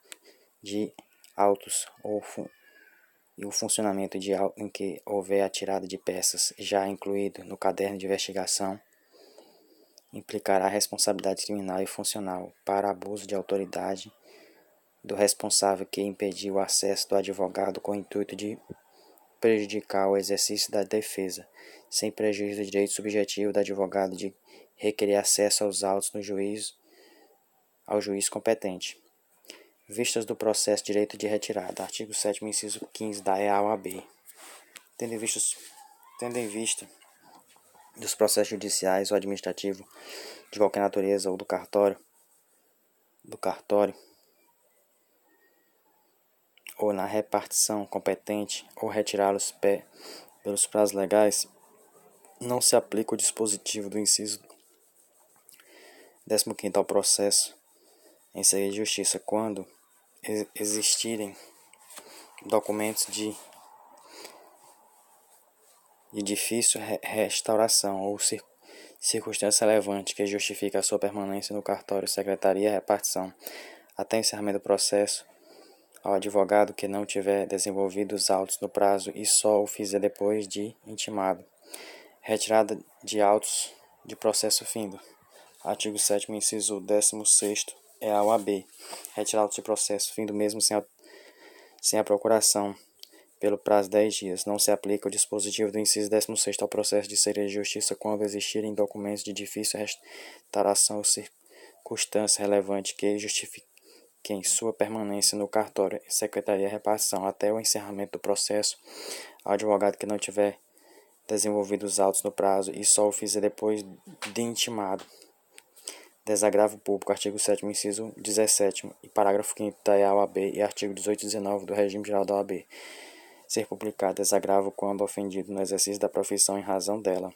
[SPEAKER 1] de autos ou e o funcionamento de auto em que houver a tirada de peças já incluído no caderno de investigação implicará responsabilidade criminal e funcional para abuso de autoridade do responsável que impediu o acesso do advogado com o intuito de prejudicar o exercício da defesa, sem prejuízo do direito subjetivo do advogado de requerer acesso aos autos no juízo ao juiz competente. Vistas do processo direito de retirada, artigo 7 inciso 15 da EAOAB. Tendo em vista, tendo em vista dos processos judiciais ou administrativos de qualquer natureza ou do cartório, do cartório ou na repartição competente ou retirá-los pelos prazos legais, não se aplica o dispositivo do inciso 15 ao processo em segredo de justiça quando existirem documentos de, de difícil restauração ou circunstância relevante que justifique a sua permanência no cartório, secretaria repartição até encerramento do processo ao advogado que não tiver desenvolvido os autos no prazo e só o fizer depois de intimado. Retirada de autos de processo findo. Artigo 7 inciso 16 é a OAB. Retirar autos de processo findo mesmo sem a, sem a procuração pelo prazo de 10 dias. Não se aplica o dispositivo do inciso 16 ao processo de ser de justiça quando existirem documentos de difícil restauração ou circunstância relevante que justifiquem sua permanência no cartório secretaria de repartição até o encerramento do processo. Ao advogado que não tiver desenvolvido os autos no prazo e só o fizer depois de intimado. Desagravo público, artigo 7 inciso 17 e parágrafo 5 da OAB e artigo 18 e 19 do regime geral da OAB. Ser publicado desagravo quando ofendido no exercício da profissão em razão dela.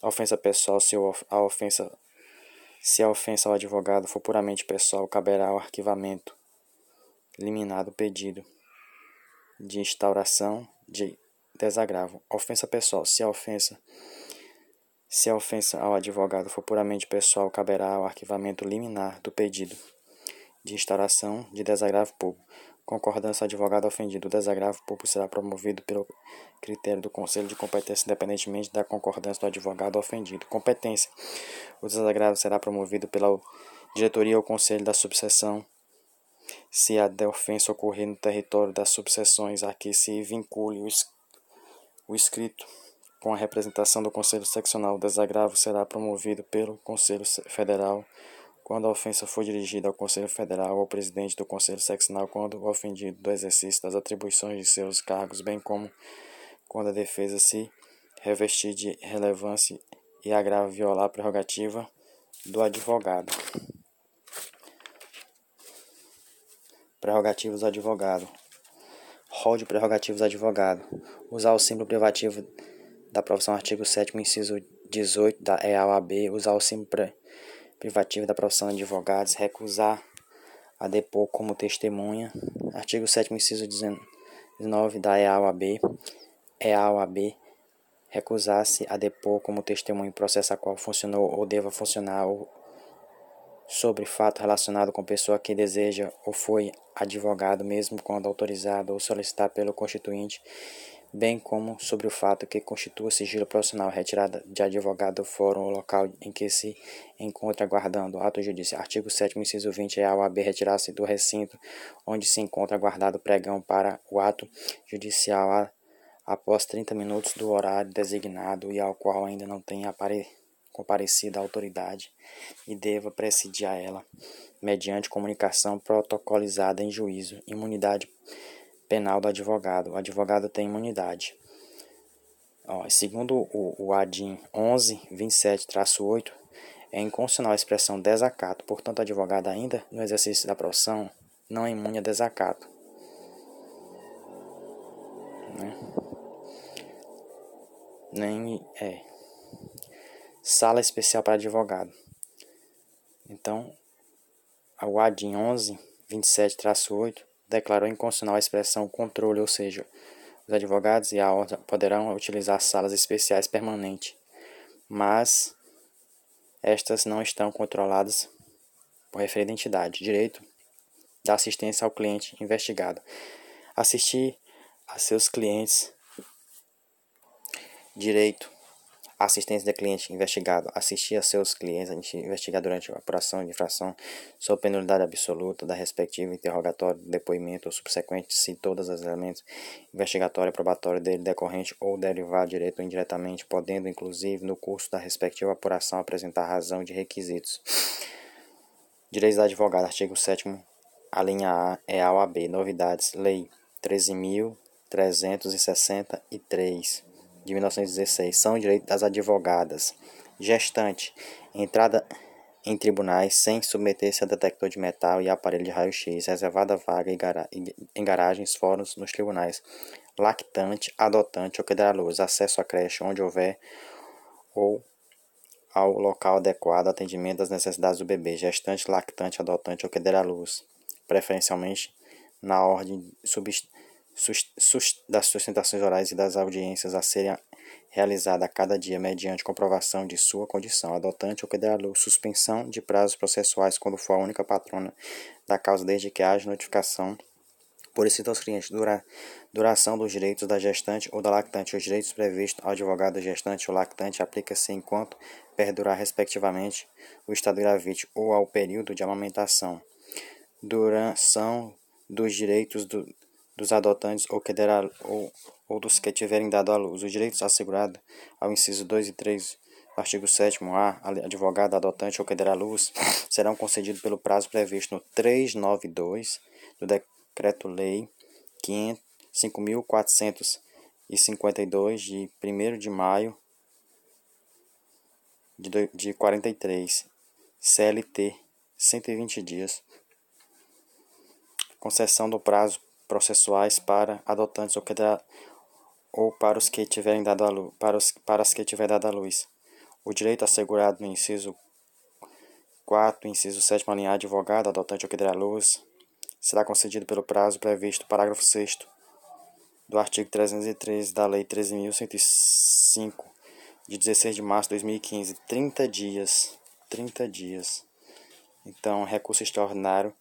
[SPEAKER 1] A ofensa pessoal, se a ofensa se a ofensa ao advogado for puramente pessoal, caberá ao arquivamento eliminado o pedido de instauração de desagravo. Ofensa pessoal. Se a ofensa se a ofensa ao advogado for puramente pessoal, caberá ao arquivamento liminar do pedido de instauração de desagravo público. Concordância advogado ofendido. O desagravo público será promovido pelo critério do Conselho de Competência, independentemente da concordância do advogado ofendido. Competência. O desagravo será promovido pela diretoria ou conselho da subseção se a ofensa ocorrer no território das subseções a que se vincule o escrito com a representação do Conselho Seccional. O desagravo será promovido pelo Conselho Federal quando a ofensa for dirigida ao Conselho Federal ou ao presidente do Conselho Seccional quando o ofendido do exercício das atribuições de seus cargos, bem como quando a defesa se revestir de relevância e agravo violar a prerrogativa do advogado. Prerrogativas do advogado. Rol de prerrogativos do advogado, usar o símbolo privativo da profissão artigo 7 inciso 18 da EAOAB, usar o símbolo privativo da profissão de advogados, recusar a depor como testemunha, artigo 7 inciso 19 da EAOAB, EAOAB, recusar-se a depor como testemunha em processo a qual funcionou ou deva funcionar ou sobre fato relacionado com pessoa que deseja ou foi advogado, mesmo quando autorizado ou solicitado pelo constituinte, bem como sobre o fato que constitua sigilo profissional retirada de advogado do fórum ou local em que se encontra aguardando ato judicial. Artigo 7 inciso 20 é a OAB retirar-se do recinto onde se encontra aguardado pregão para o ato judicial a, após 30 minutos do horário designado e ao qual ainda não tenha comparecida à autoridade e deva presidir a ela, mediante comunicação protocolizada em juízo, imunidade penal do advogado. O advogado tem imunidade. Ó, segundo o, o ADIM 1127-8, é inconstitucional a expressão desacato, portanto, o advogado ainda no exercício da profissão não é imune a desacato. Né? Nem é sala especial para advogado. Então, a UADIM 11 27-8 declarou inconstitucional a expressão controle, ou seja, os advogados e a ordem poderão utilizar salas especiais permanentes, mas estas não estão controladas por referida entidade. Direito da assistência ao cliente investigado. Assistir a seus clientes. Direito assistência de cliente investigado, assistir a seus clientes investigar durante a apuração de infração sob penalidade absoluta da respectiva interrogatório, depoimento ou subsequente, se todos os elementos investigatório e probatório dele decorrente ou derivado direto ou indiretamente, podendo inclusive no curso da respectiva apuração apresentar razão de requisitos. Direitos do advogado, artigo 7 a linha A é a OAB, novidades, lei 13.363 de 1916 são direitos das advogadas. Gestante, entrada em tribunais sem submeter-se a detector de metal e aparelho de raio-x, reservada vaga em garagens, fóruns nos tribunais. Lactante, adotante ou que luz, acesso à creche onde houver ou ao local adequado atendimento das necessidades do bebê, gestante, lactante, adotante ou que der à luz, preferencialmente na ordem das sustentações orais e das audiências a serem realizadas a cada dia mediante comprovação de sua condição, adotante ou que à luz, suspensão de prazos processuais quando for a única patrona da causa desde que haja notificação por escrito aos clientes, dura, duração dos direitos da gestante ou da lactante. Os direitos previstos ao advogado gestante ou lactante aplica-se enquanto perdurar, respectivamente, o estado gravite ou ao período de amamentação. Duração dos direitos do, dos adotantes ou, que der ou, ou dos que tiverem dado à luz. Os direitos assegurados ao inciso 2 e 3 artigo 7º-A, advogado, adotante ou que der à luz, [coughs] serão concedidos pelo prazo previsto no 392 do Decreto-Lei 5.452 de 1 de maio de, de 43, CLT, 120 dias. Concessão do prazo processuais para adotantes ou, que der, ou para os que tiverem dado a luz, para, os, para as que tiver dado a luz. O direito assegurado no inciso 4, inciso 7, linha advogado, adotante ou que der a luz, será concedido pelo prazo previsto, parágrafo 6 do artigo 313 da Lei 13.105, de 16 de março de 2015, 30 dias. 30 dias. Então, recurso extraordinário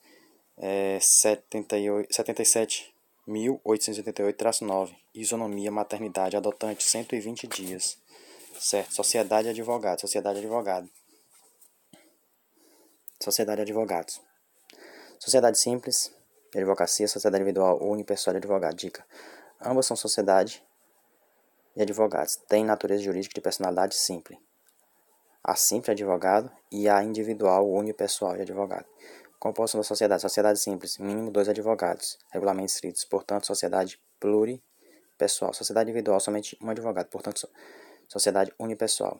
[SPEAKER 1] é 77.888-9, isonomia, maternidade, adotante, 120 dias. Certo, sociedade advogado, sociedade advogado. Sociedade advogados. Sociedade simples, advocacia, sociedade individual ou unipessoal de advogado. Dica: ambas são sociedade e advogados. Têm natureza jurídica de personalidade simples. A simples advogado e a individual ou unipessoal de advogado. Composição da sociedade: sociedade simples, mínimo dois advogados, regulamentos escritos, portanto, sociedade pluripessoal. Sociedade individual, somente um advogado, portanto, sociedade unipessoal.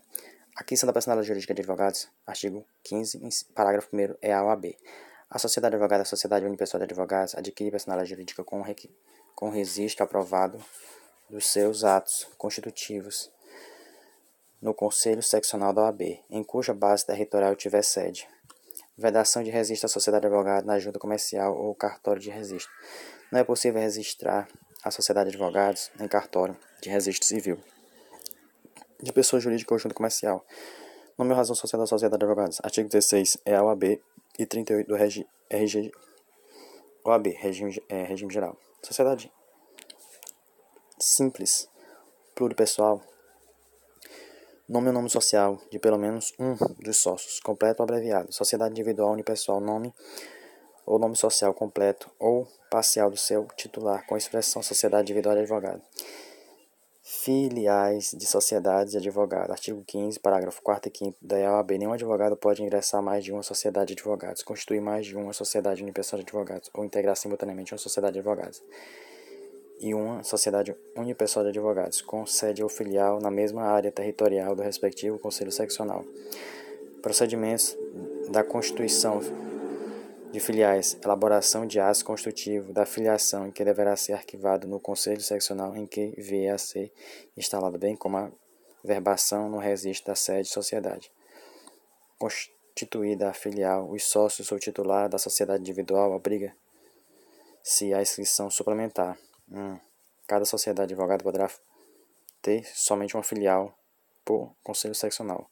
[SPEAKER 1] A questão da personalidade jurídica de advogados, artigo 15, parágrafo 1 é a OAB. A sociedade advogada, a sociedade unipessoal de advogados, adquire personalidade jurídica com, com registro aprovado dos seus atos constitutivos no Conselho Seccional da OAB, em cuja base territorial tiver sede. Vedação de registro à sociedade advogada na junta comercial ou cartório de registro. Não é possível registrar a sociedade de advogados em cartório de registro civil de pessoa jurídica ou junta comercial. Nome e razão social da sociedade de advogados. Artigo 16 é a OAB e 38 do regi, RG, OAB, regime, é, regime geral. Sociedade simples, pluripessoal. Nome ou nome social de pelo menos um dos sócios, completo ou abreviado. Sociedade individual unipessoal, nome ou nome social completo ou parcial do seu titular, com expressão sociedade individual de advogado. Filiais de sociedades de advogados. Artigo 15, parágrafo 4 e 5 da OAB. Nenhum advogado pode ingressar mais de uma sociedade de advogados, constituir mais de uma sociedade unipessoal de advogados ou integrar simultaneamente uma sociedade de advogados e uma sociedade unipessoal de advogados, com sede ou filial na mesma área territorial do respectivo conselho seccional. Procedimentos da constituição de filiais, elaboração de ato constitutivo da filiação que deverá ser arquivado no Conselho Seccional em que vier a ser instalado, bem como a verbação no registro da sede de sociedade. Constituída a filial, os sócios ou titular da sociedade individual obriga-se à inscrição suplementar. Hum. Cada sociedade de advogado poderá ter somente uma filial por Conselho Seccional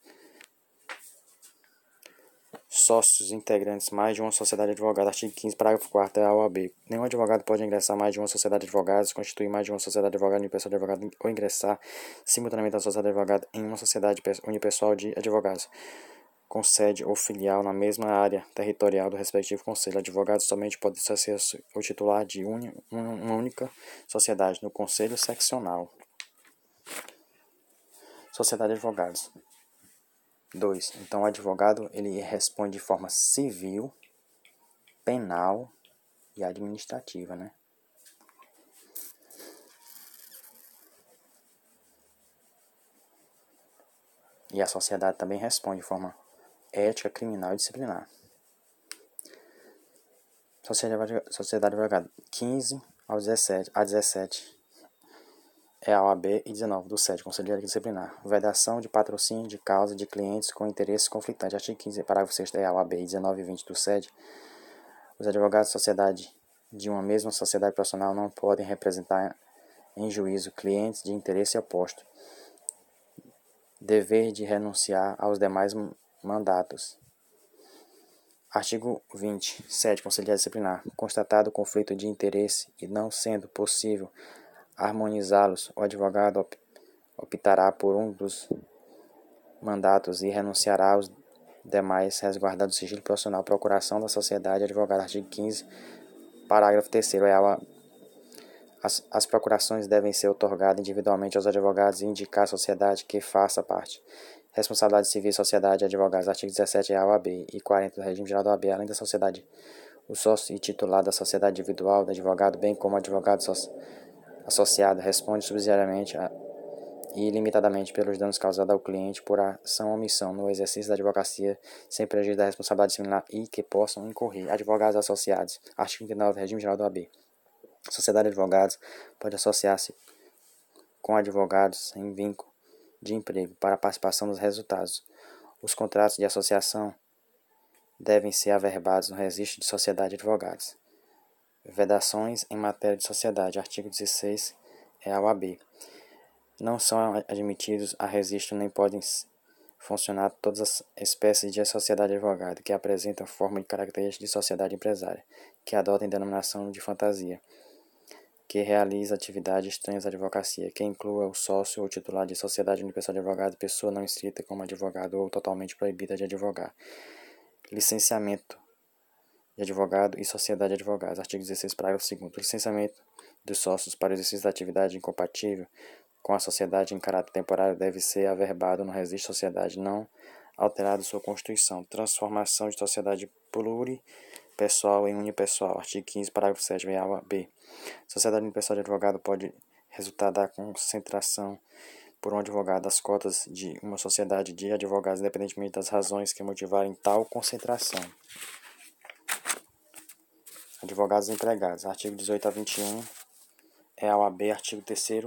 [SPEAKER 1] sócios integrantes mais de uma sociedade de advogados. Artigo 15, parágrafo 4 da OAB. Nenhum advogado pode ingressar mais de uma sociedade de advogados, constituir mais de uma sociedade de advogados unipessoal de advogados ou ingressar simultaneamente na sociedade de advogados em uma sociedade unipessoal de advogados com sede ou filial na mesma área territorial do respectivo conselho. Advogados somente pode ser o titular de uma única sociedade no conselho seccional. Sociedade de advogados. 2. Então, o advogado ele responde de forma civil, penal e administrativa, né? E a sociedade também responde de forma ética, criminal e disciplinar. Sociedade, advogada 15 ao 17, a 17 é a OAB e 19 do 7, Conselheiro Disciplinar. Vedação de patrocínio de causa de clientes com interesses conflitantes. Artigo 15, parágrafo 6 é a OAB e 19 e 20 do 7. Os advogados de sociedade de uma mesma sociedade profissional não podem representar em juízo clientes de interesse oposto. Dever de renunciar aos demais mandatos. Artigo 20. 7. Conselheiro Disciplinar. Constatado conflito de interesse e não sendo possível harmonizá-los, o advogado optará por um dos mandatos e renunciará aos demais, resguardando o sigilo profissional, procuração da sociedade, advogado. Artigo 15, parágrafo 3 é a as, as procurações devem ser otorgadas individualmente aos advogados e indicar a sociedade que faça parte. Responsabilidade civil sociedade, advogados, artigo 17 é a OAB e 40 do regime geral da OAB, além da sociedade, o sócio e titular da sociedade individual do advogado, bem como advogado associado, responde subsidiariamente a, e ilimitadamente pelos danos causados ao cliente por ação ou omissão no exercício da advocacia, sem prejuízo da responsabilidade similar e que possam incorrer advogados associados. Artigo 39 do regime geral da OAB. Sociedade de advogados pode associar-se com advogados em vínculo de emprego para a participação dos resultados. Os contratos de associação devem ser averbados no registro de sociedade de advogados. Vedações em matéria de sociedade. Artigo 16 é a OAB. Não são admitidos a registro nem podem funcionar todas as espécies de sociedade advogada que apresentam forma e características de sociedade empresária, que adotem denominação de fantasia que realiza atividade estranhas à advocacia, que inclua o sócio ou titular de sociedade universal de advogado, pessoa não inscrita como advogado ou totalmente proibida de advogar. Licenciamento de advogado e sociedade de advogados. Artigo 16, parágrafo 2 licenciamento dos sócios para exercício da atividade incompatível com a sociedade em caráter temporário deve ser averbado no registro de sociedade, não alterado sua constituição. Transformação de sociedade pluri pessoal em unipessoal. Artigo 15, parágrafo 7, B. Sociedade unipessoal de advogado pode resultar da concentração por um advogado das cotas de uma sociedade de advogados, independentemente das razões que motivarem tal concentração. Advogados empregados. Artigo 18 a 21 é a OAB, artigo 3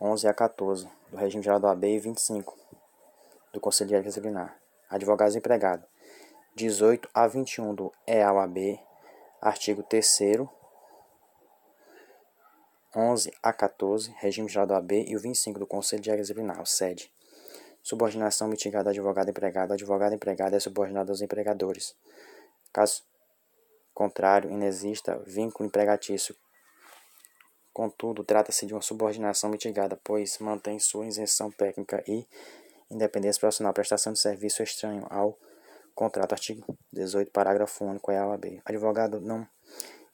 [SPEAKER 1] 11 a 14 do regime geral da OAB e 25 do Conselho Disciplinar. Advogados empregados. 18 a 21 do EAUAB, artigo 3 11 a 14, regime geral do AB e o 25 do Conselho de Disciplinar, sede. Subordinação mitigada advogado-empregado. Advogado-empregado é subordinado aos empregadores. Caso contrário, inexista vínculo empregatício. Contudo, trata-se de uma subordinação mitigada, pois mantém sua isenção técnica e independência profissional, prestação de serviço estranho ao Contrato, artigo 18, parágrafo único, é a OAB. Advogado não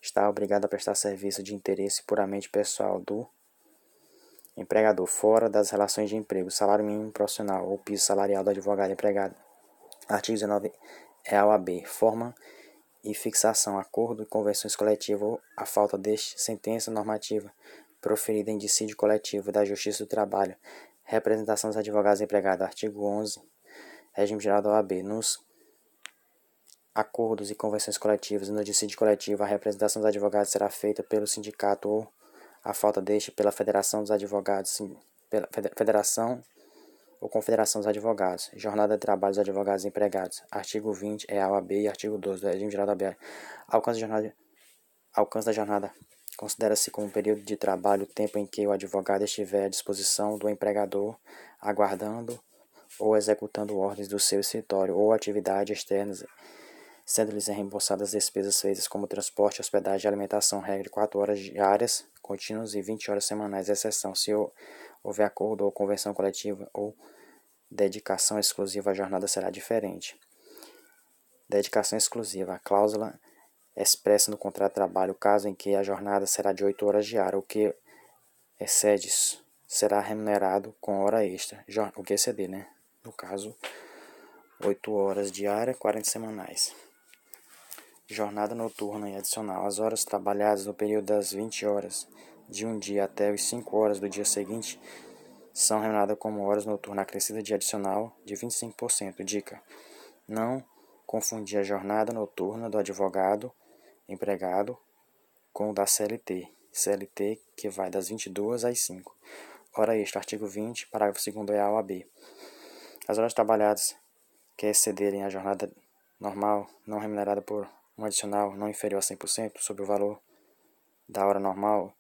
[SPEAKER 1] está obrigado a prestar serviço de interesse puramente pessoal do empregador, fora das relações de emprego, salário mínimo profissional ou piso salarial do advogado empregado. Artigo 19 é a OAB. Forma e fixação, acordo e convenções coletivas ou a falta deste sentença normativa proferida em dissídio coletivo da Justiça do Trabalho. Representação dos advogados empregados. Artigo 11. Regime geral da OAB. Nos acordos e convenções coletivas e no dissídio coletivo, a representação dos advogados será feita pelo sindicato ou, a falta deste, pela Federação dos Advogados, pela Federação ou Confederação dos Advogados. Jornada de trabalho dos advogados empregados. Artigo 20 é a OAB e artigo 12 do regime geral da BR. Alcance da jornada, alcance da jornada considera-se como período de trabalho o tempo em que o advogado estiver à disposição do empregador, aguardando ou executando ordens do seu escritório ou atividades externas sendo-lhes reembolsadas as despesas feitas como transporte, hospedagem e alimentação, regra de 4 horas diárias contínuas e 20 horas semanais, exceção se houver acordo ou convenção coletiva ou dedicação exclusiva, a jornada será diferente. Dedicação exclusiva. A cláusula expressa no contrato de trabalho caso em que a jornada será de 8 horas diárias, o que excede será remunerado com hora extra, o que exceder, né? No caso, 8 horas diárias, 40 semanais jornada noturna e adicional. As horas trabalhadas no período das 20 horas de um dia até as 5 horas do dia seguinte são remuneradas como horas noturnas acrescidas de adicional de 25%. Dica: não confundir a jornada noturna do advogado empregado com o da CLT. CLT, que vai das 22 às 5. Hora extra, artigo 20, parágrafo 2 é A ou a B. As horas trabalhadas que excederem a jornada normal, não remunerada por um adicional não inferior a 100% sobre o valor da hora normal,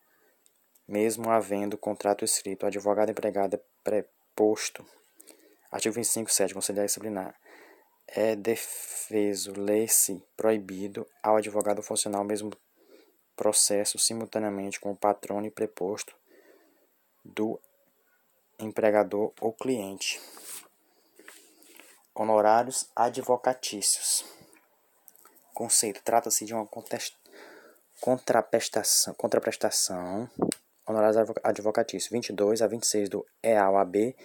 [SPEAKER 1] mesmo havendo contrato escrito, o advogado empregado preposto. Artigo 25, 7, Conselho Disciplinar. É defeso, lei-se proibido ao advogado funcional mesmo processo simultaneamente com o patrono e preposto do empregador ou cliente. Honorários advocatícios. Conceito: trata-se de uma contraprestação, contraprestação honorários advocatícios 22 a 26 do EAOAB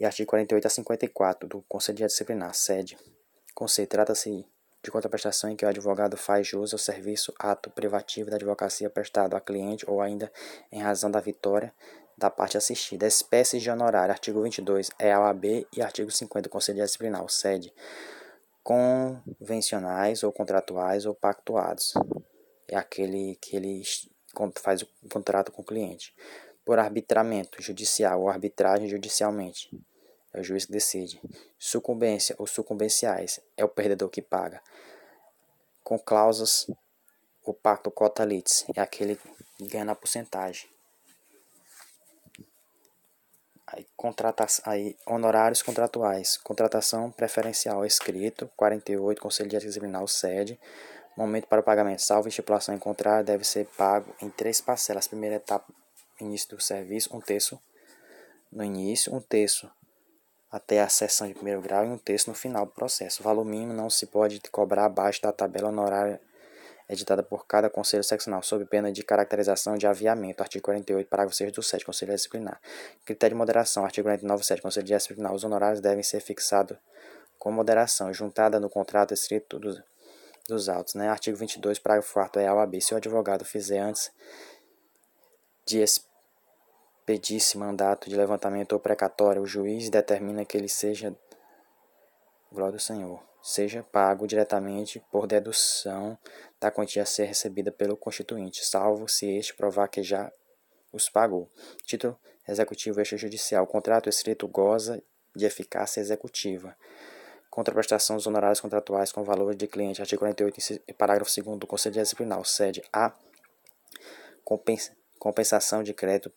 [SPEAKER 1] e artigo 48 a 54 do Conselho Disciplinar, sede. Conceito: trata-se de contraprestação em que o advogado faz jus ao serviço ato privativo da advocacia prestado a cliente ou ainda em razão da vitória da parte assistida. Espécies de honorário, artigo 22 é a OAB e artigo 50 do Conselho Disciplinar, sede convencionais ou contratuais ou pactuados. É aquele que ele faz o contrato com o cliente. Por arbitramento judicial ou arbitragem judicialmente. É o juiz que decide. Sucumbência ou sucumbenciais é o perdedor que paga. Com cláusulas, o pacto cota litis é aquele que ganha na porcentagem. Aí, contrata aí, honorários contratuais. Contratação preferencial escrito, 48, Conselho de Disciplinar, sede. Momento para o pagamento, salvo estipulação em contrário, deve ser pago em três parcelas. Primeira etapa, início do serviço, um terço no início, um terço até a sessão de primeiro grau e um terço no final do processo. O valor mínimo não se pode cobrar abaixo da tabela honorária editada por cada conselho seccional, sob pena de caracterização de aviamento, artigo 48, parágrafo 6 do 7, conselho disciplinar. Critério de moderação, artigo 49, 7, conselho disciplinar. Os honorários devem ser fixados com moderação, juntada no contrato escrito dos, dos autos. Né? Artigo 22, parágrafo 4 é a OAB. Se o advogado fizer antes de pedisse mandato de levantamento ou precatório, o juiz determina que ele seja, glória ao Senhor, seja pago diretamente por dedução da quantia a ser recebida pelo constituinte, salvo se este provar que já os pagou. Título executivo extrajudicial. O contrato escrito goza de eficácia executiva. Contraprestação dos honorários contratuais com valor de cliente. Artigo 48, parágrafo 2 do Conselho Disciplinar. Sede a compensação de crédito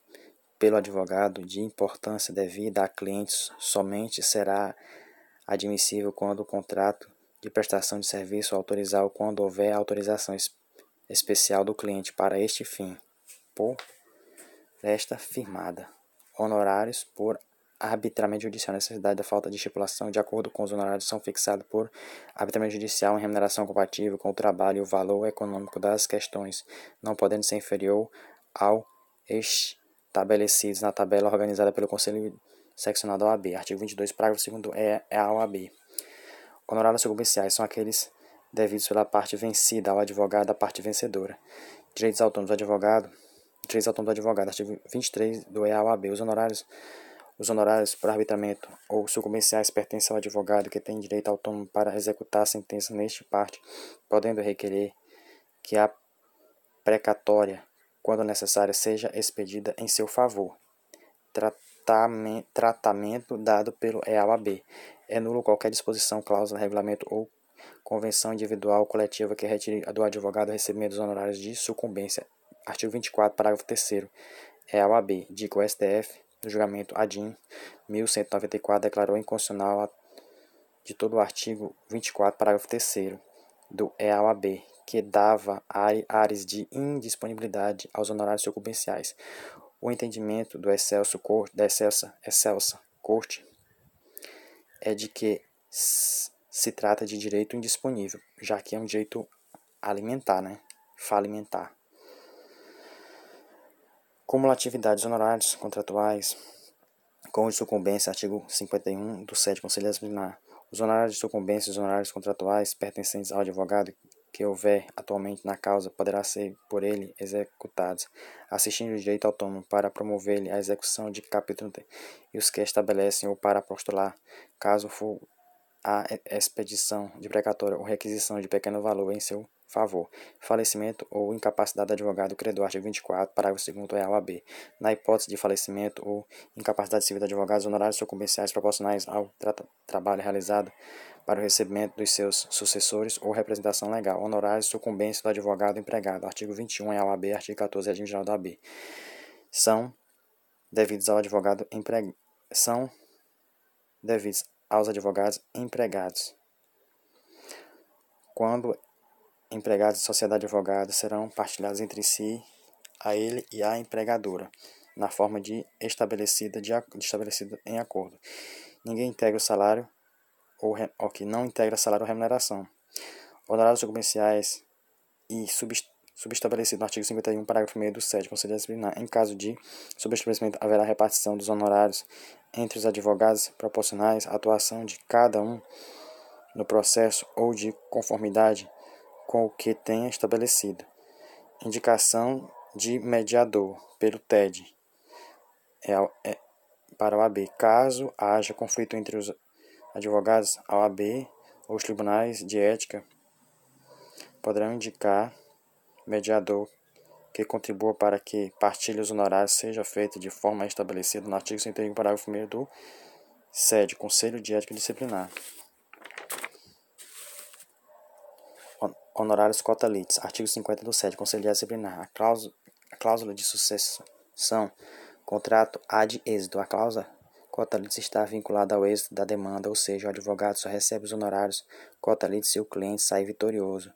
[SPEAKER 1] pelo advogado de importância devida a clientes somente será admissível quando o contrato de prestação de serviço autorizar ou quando houver autorização especial do cliente para este fim, por esta firmada. Honorários por arbitramento judicial. necessidade da falta de estipulação de acordo com os honorários são fixados por arbitramento judicial em remuneração compatível com o trabalho e o valor econômico das questões, não podendo ser inferior ao estabelecidos na tabela organizada pelo Conselho Seccional da OAB. Artigo 22, parágrafo 2 é, é a OAB. Honorários sucumbiciais são aqueles devidos pela parte vencida ao advogado da parte vencedora. Direitos autônomos do advogado. Direitos autônomos do advogado. Artigo 23 do EAOAB. Os honorários os honorários por arbitramento ou sucumbenciais pertencem ao advogado que tem direito autônomo para executar a sentença neste parte, podendo requerer que a precatória quando necessária, seja expedida em seu favor. Tratamento, tratamento dado pelo EAB. É nulo qualquer disposição, cláusula, regulamento ou convenção individual ou coletiva que retire do advogado recebimento dos honorários de sucumbência. Artigo 24, parágrafo 3 EAB. Digo o STF, no julgamento ADIM 1194, declarou inconstitucional de todo o artigo 24, parágrafo 3 do EAB, que dava áreas de indisponibilidade aos honorários sucumbenciais. O entendimento do excelso da excelsa, excelsa corte é de que se trata de direito indisponível, já que é um direito alimentar, né? Falimentar. Cumulatividade dos honorários contratuais com sucumbência, artigo 51 do 7 Conselho Disciplinar. Os honorários de sucumbência e os honorários contratuais pertencentes ao advogado que houver atualmente na causa poderá ser por ele executados, assistindo o direito autônomo para promover-lhe a execução de capítulo e os que estabelecem ou para postular, caso for a expedição de precatória ou requisição de pequeno valor em seu favor. Falecimento ou incapacidade do advogado credor, artigo 24, parágrafo 2 é a B. Na hipótese de falecimento ou incapacidade civil do advogado, os honorários sucumbenciais proporcionais ao tra trabalho realizado para o recebimento dos seus sucessores ou representação legal. Honorários sucumbência do advogado empregado, artigo 21 é a B, artigo 14 é a geral da B. São devidos ao advogado empregado. São devidos aos advogados empregados. Quando empregados de sociedade de advogados serão partilhados entre si, a ele e a empregadora, na forma de estabelecida, de, de estabelecida em acordo. Ninguém integra o salário ou, ou que não integra salário ou remuneração. Honorários comerciais e subestabelecido no artigo 51, parágrafo 1 do 7, Conselho Disciplinar. Em caso de subestabelecimento, haverá repartição dos honorários entre os advogados proporcionais à atuação de cada um no processo ou de conformidade com o que tenha estabelecido. Indicação de mediador pelo TED é, é, para o AB. Caso haja conflito entre os advogados, a OAB ou os tribunais de ética poderão indicar mediador que contribua para que partilha os honorários seja feita de forma estabelecida no artigo 101, parágrafo 1 do SED, Conselho de Ética Disciplinar. Honorários cotalites, artigo 50 do SED, Conselho de Ética Disciplinar. A cláusula, a cláusula de sucessão, contrato ad êxito. A cláusula cotalites está vinculada ao êxito da demanda, ou seja, o advogado só recebe os honorários cotalites se o cliente sair vitorioso.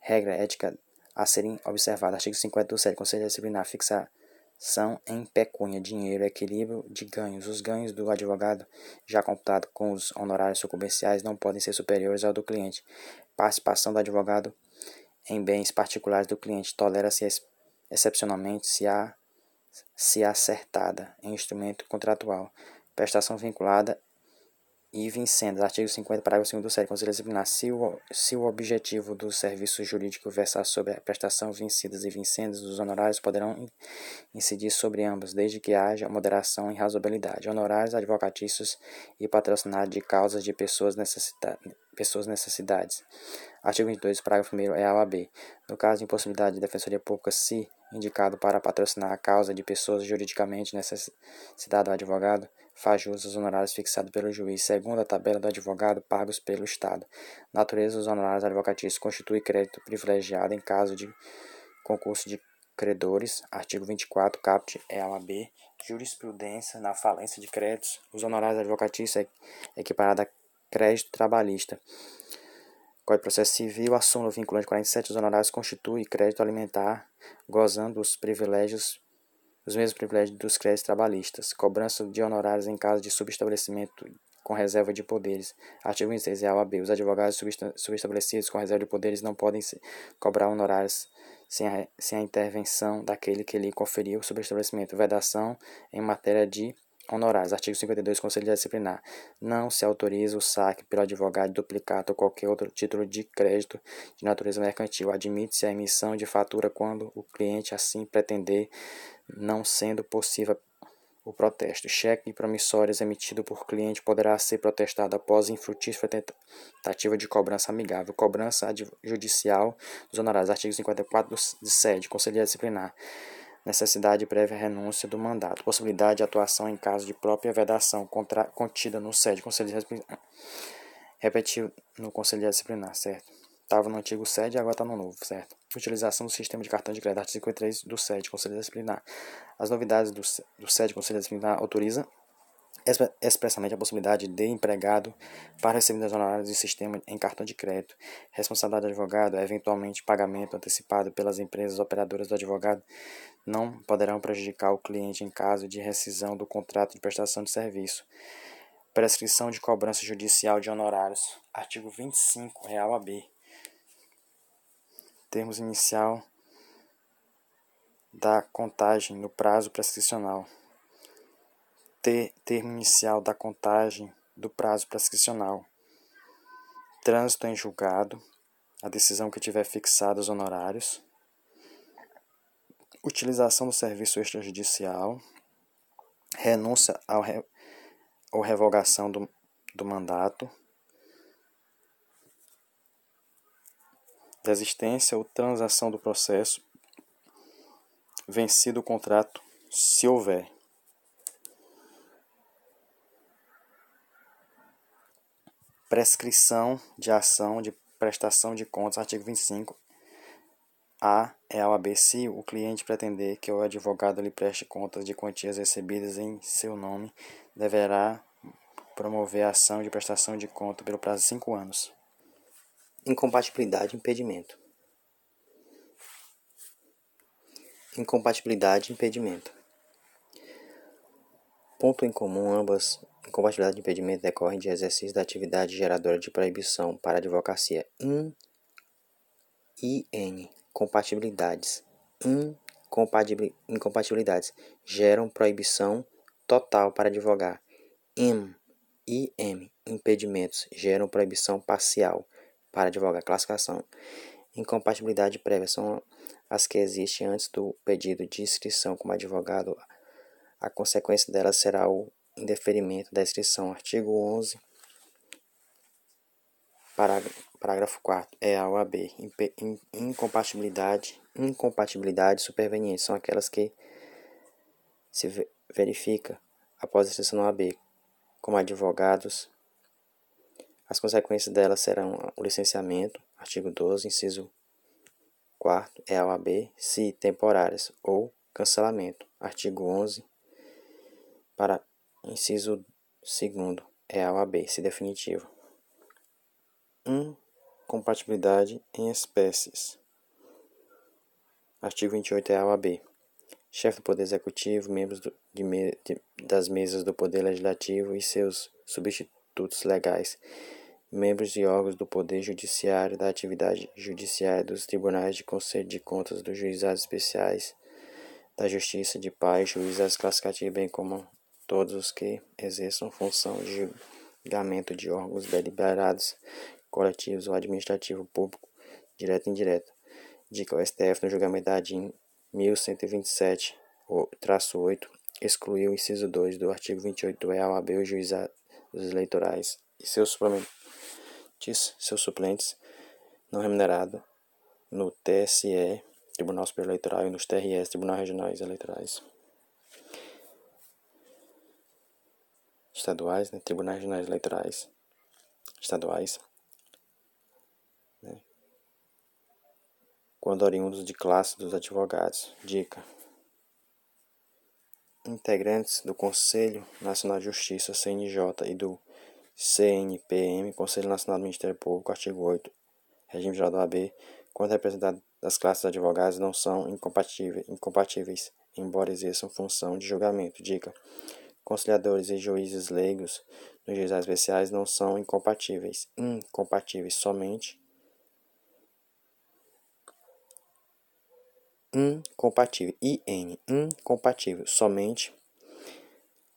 [SPEAKER 1] Regra ética a serem observadas. Artigo 57. Conselho Disciplinar. Fixação em pecúnia, dinheiro, equilíbrio de ganhos. Os ganhos do advogado, já computado com os honorários comerciais, não podem ser superiores ao do cliente. Participação do advogado em bens particulares do cliente tolera-se excepcionalmente se, há, se acertada em instrumento contratual. Prestação vinculada e vincendas, artigo 50, parágrafo 2 do 7, Conselho Disciplinar, se o, se o objetivo do serviço jurídico versar sobre a prestação vencidas e vincendas, os honorários poderão incidir sobre ambos, desde que haja moderação e razoabilidade. Honorários advocatícios e patrocinados de causas de pessoas, necessita pessoas necessidades. Artigo 22, parágrafo 1 é a OAB. No caso de impossibilidade de defensoria pública, se indicado para patrocinar a causa de pessoas juridicamente necessitadas do advogado, faz jus aos honorários fixados pelo juiz, segundo a tabela do advogado pagos pelo Estado. Natureza dos honorários advocatícios constitui crédito privilegiado em caso de concurso de credores, artigo 24, caput EAB, jurisprudência na falência de créditos. Os honorários advocatícios é equiparado a crédito trabalhista. Código de Processo Civil, a vinculante 47 dos honorários constitui crédito alimentar, gozando os privilégios os mesmos privilégios dos créditos trabalhistas, cobrança de honorários em caso de subestabelecimento com reserva de poderes. Artigo 26 é a B. Os advogados subestabelecidos com reserva de poderes não podem cobrar honorários sem a, sem a intervenção daquele que lhe conferiu o subestabelecimento. Vedação em matéria de honorários. Artigo 52, Conselho Disciplinar. Não se autoriza o saque pelo advogado de duplicado ou qualquer outro título de crédito de natureza mercantil. Admite-se a emissão de fatura quando o cliente assim pretender não sendo possível o protesto. Cheque promissórios emitido por cliente poderá ser protestado após infrutífera tentativa de cobrança amigável. Cobrança judicial dos honorários. Artigo 54 do SED. Conselho Disciplinar. Necessidade prévia renúncia do mandato. Possibilidade de atuação em caso de própria vedação contra, contida no SED. Conselho Disciplinar. Repetiu no Conselho Disciplinar, certo? Estava no antigo SED e agora está no novo, certo? Utilização do sistema de cartão de crédito, artigo 53 do SED, Conselho Disciplinar. As novidades do, do SED, Conselho Disciplinar, autoriza expressamente a possibilidade de empregado para receber honorários de sistema em cartão de crédito. Responsabilidade do advogado, eventualmente pagamento antecipado pelas empresas operadoras do advogado, não poderão prejudicar o cliente em caso de rescisão do contrato de prestação de serviço. Prescrição de cobrança judicial de honorários. Artigo 25, real AB termos inicial da contagem no prazo prescricional. Ter, termo inicial da contagem do prazo prescricional. Trânsito em julgado, a decisão que tiver fixado os honorários. Utilização do serviço extrajudicial. Renúncia ao re, ou revogação do, do mandato
[SPEAKER 2] desistência ou transação do processo, vencido o contrato, se houver. Prescrição de ação de prestação de contas, artigo 25. A é ao AB se o cliente pretender que o advogado lhe preste contas de quantias recebidas em seu nome, deverá promover a ação de prestação de conta pelo prazo de cinco anos.
[SPEAKER 1] Incompatibilidade e impedimento. Incompatibilidade e impedimento. Ponto em comum, ambas incompatibilidade e impedimento decorrem de exercício da atividade geradora de proibição para advocacia. In, IN, compatibilidades. Incompatibilidades geram proibição total para advogar. IM, IM, impedimentos geram proibição parcial para advogar. Classificação. Incompatibilidade prévia são as que existem antes do pedido de inscrição como advogado. A consequência delas será o indeferimento da inscrição. Artigo 11, parágrafo 4 é a OAB. Incompatibilidade, incompatibilidade superveniente são aquelas que se verifica após a inscrição na OAB como advogados as consequências dela serão o licenciamento, artigo 12, inciso 4 é a OAB, se temporárias, ou cancelamento, artigo 11, para inciso 2 é a OAB, se definitivo. Incompatibilidade em espécies. Artigo 28 é a OAB. Chefe do Poder Executivo, membros do, de, de, das mesas do Poder Legislativo e seus substitutos legais membros de órgãos do Poder Judiciário, da atividade judiciária dos tribunais de conselho de contas, dos juizados especiais, da Justiça de Paz, juizados classificativos, bem como todos os que exerçam função de julgamento de órgãos deliberados, coletivos ou administrativo público, direto e indireto. Dica o STF no julgamento da ADIM 1127-8, excluiu o inciso 2 do artigo 28 do EAB, os juizados eleitorais e seus suplementos seus suplentes não remunerado no TSE, Tribunal Superior Eleitoral, e nos TRS, Tribunal Regionais Eleitorais. Estaduais, né? Tribunais Regionais Eleitorais. Estaduais. Né? Quando oriundos de classe dos advogados. Dica. Integrantes do Conselho Nacional de Justiça, CNJ, e do CNPM, Conselho Nacional do Ministério Público, artigo 8, regime geral do AB, quando representados das classes advogadas não são incompatíveis, incompatíveis, embora exerçam função de julgamento. Dica: conciliadores e juízes leigos nos juizados especiais não são incompatíveis, incompatíveis somente incompatível, IN, incompatível, somente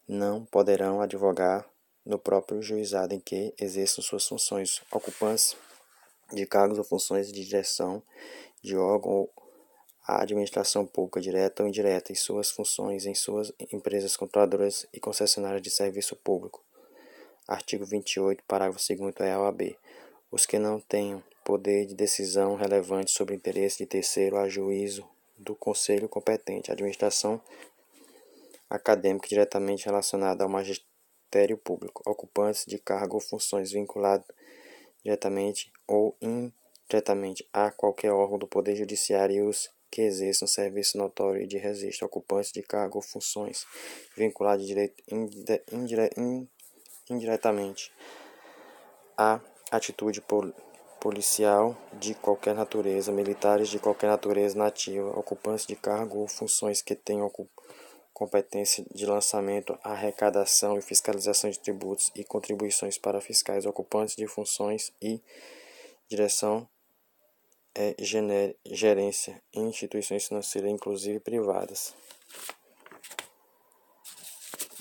[SPEAKER 1] não poderão advogar no próprio juizado em que exerçam suas funções, ocupantes de cargos ou funções de direção de órgão ou a administração pública direta ou indireta e suas funções em suas empresas controladoras e concessionárias de serviço público. Artigo 28, parágrafo 2 é a OAB. Os que não tenham poder de decisão relevante sobre interesse de terceiro a juízo do conselho competente, administração acadêmica diretamente relacionada ao magistrado Ministério Público, ocupantes de cargo ou funções vinculados diretamente ou indiretamente a qualquer órgão do Poder Judiciário e os que exerçam serviço notório e de registro, ocupantes de cargo ou funções vinculados direito, indire, indiretamente a atitude pol, policial de qualquer natureza, militares de qualquer natureza nativa, ocupantes de cargo ou funções que tenham competência de lançamento, arrecadação e fiscalização de tributos e contribuições para fiscais ocupantes de funções e direção é, gerência em instituições financeiras, inclusive privadas.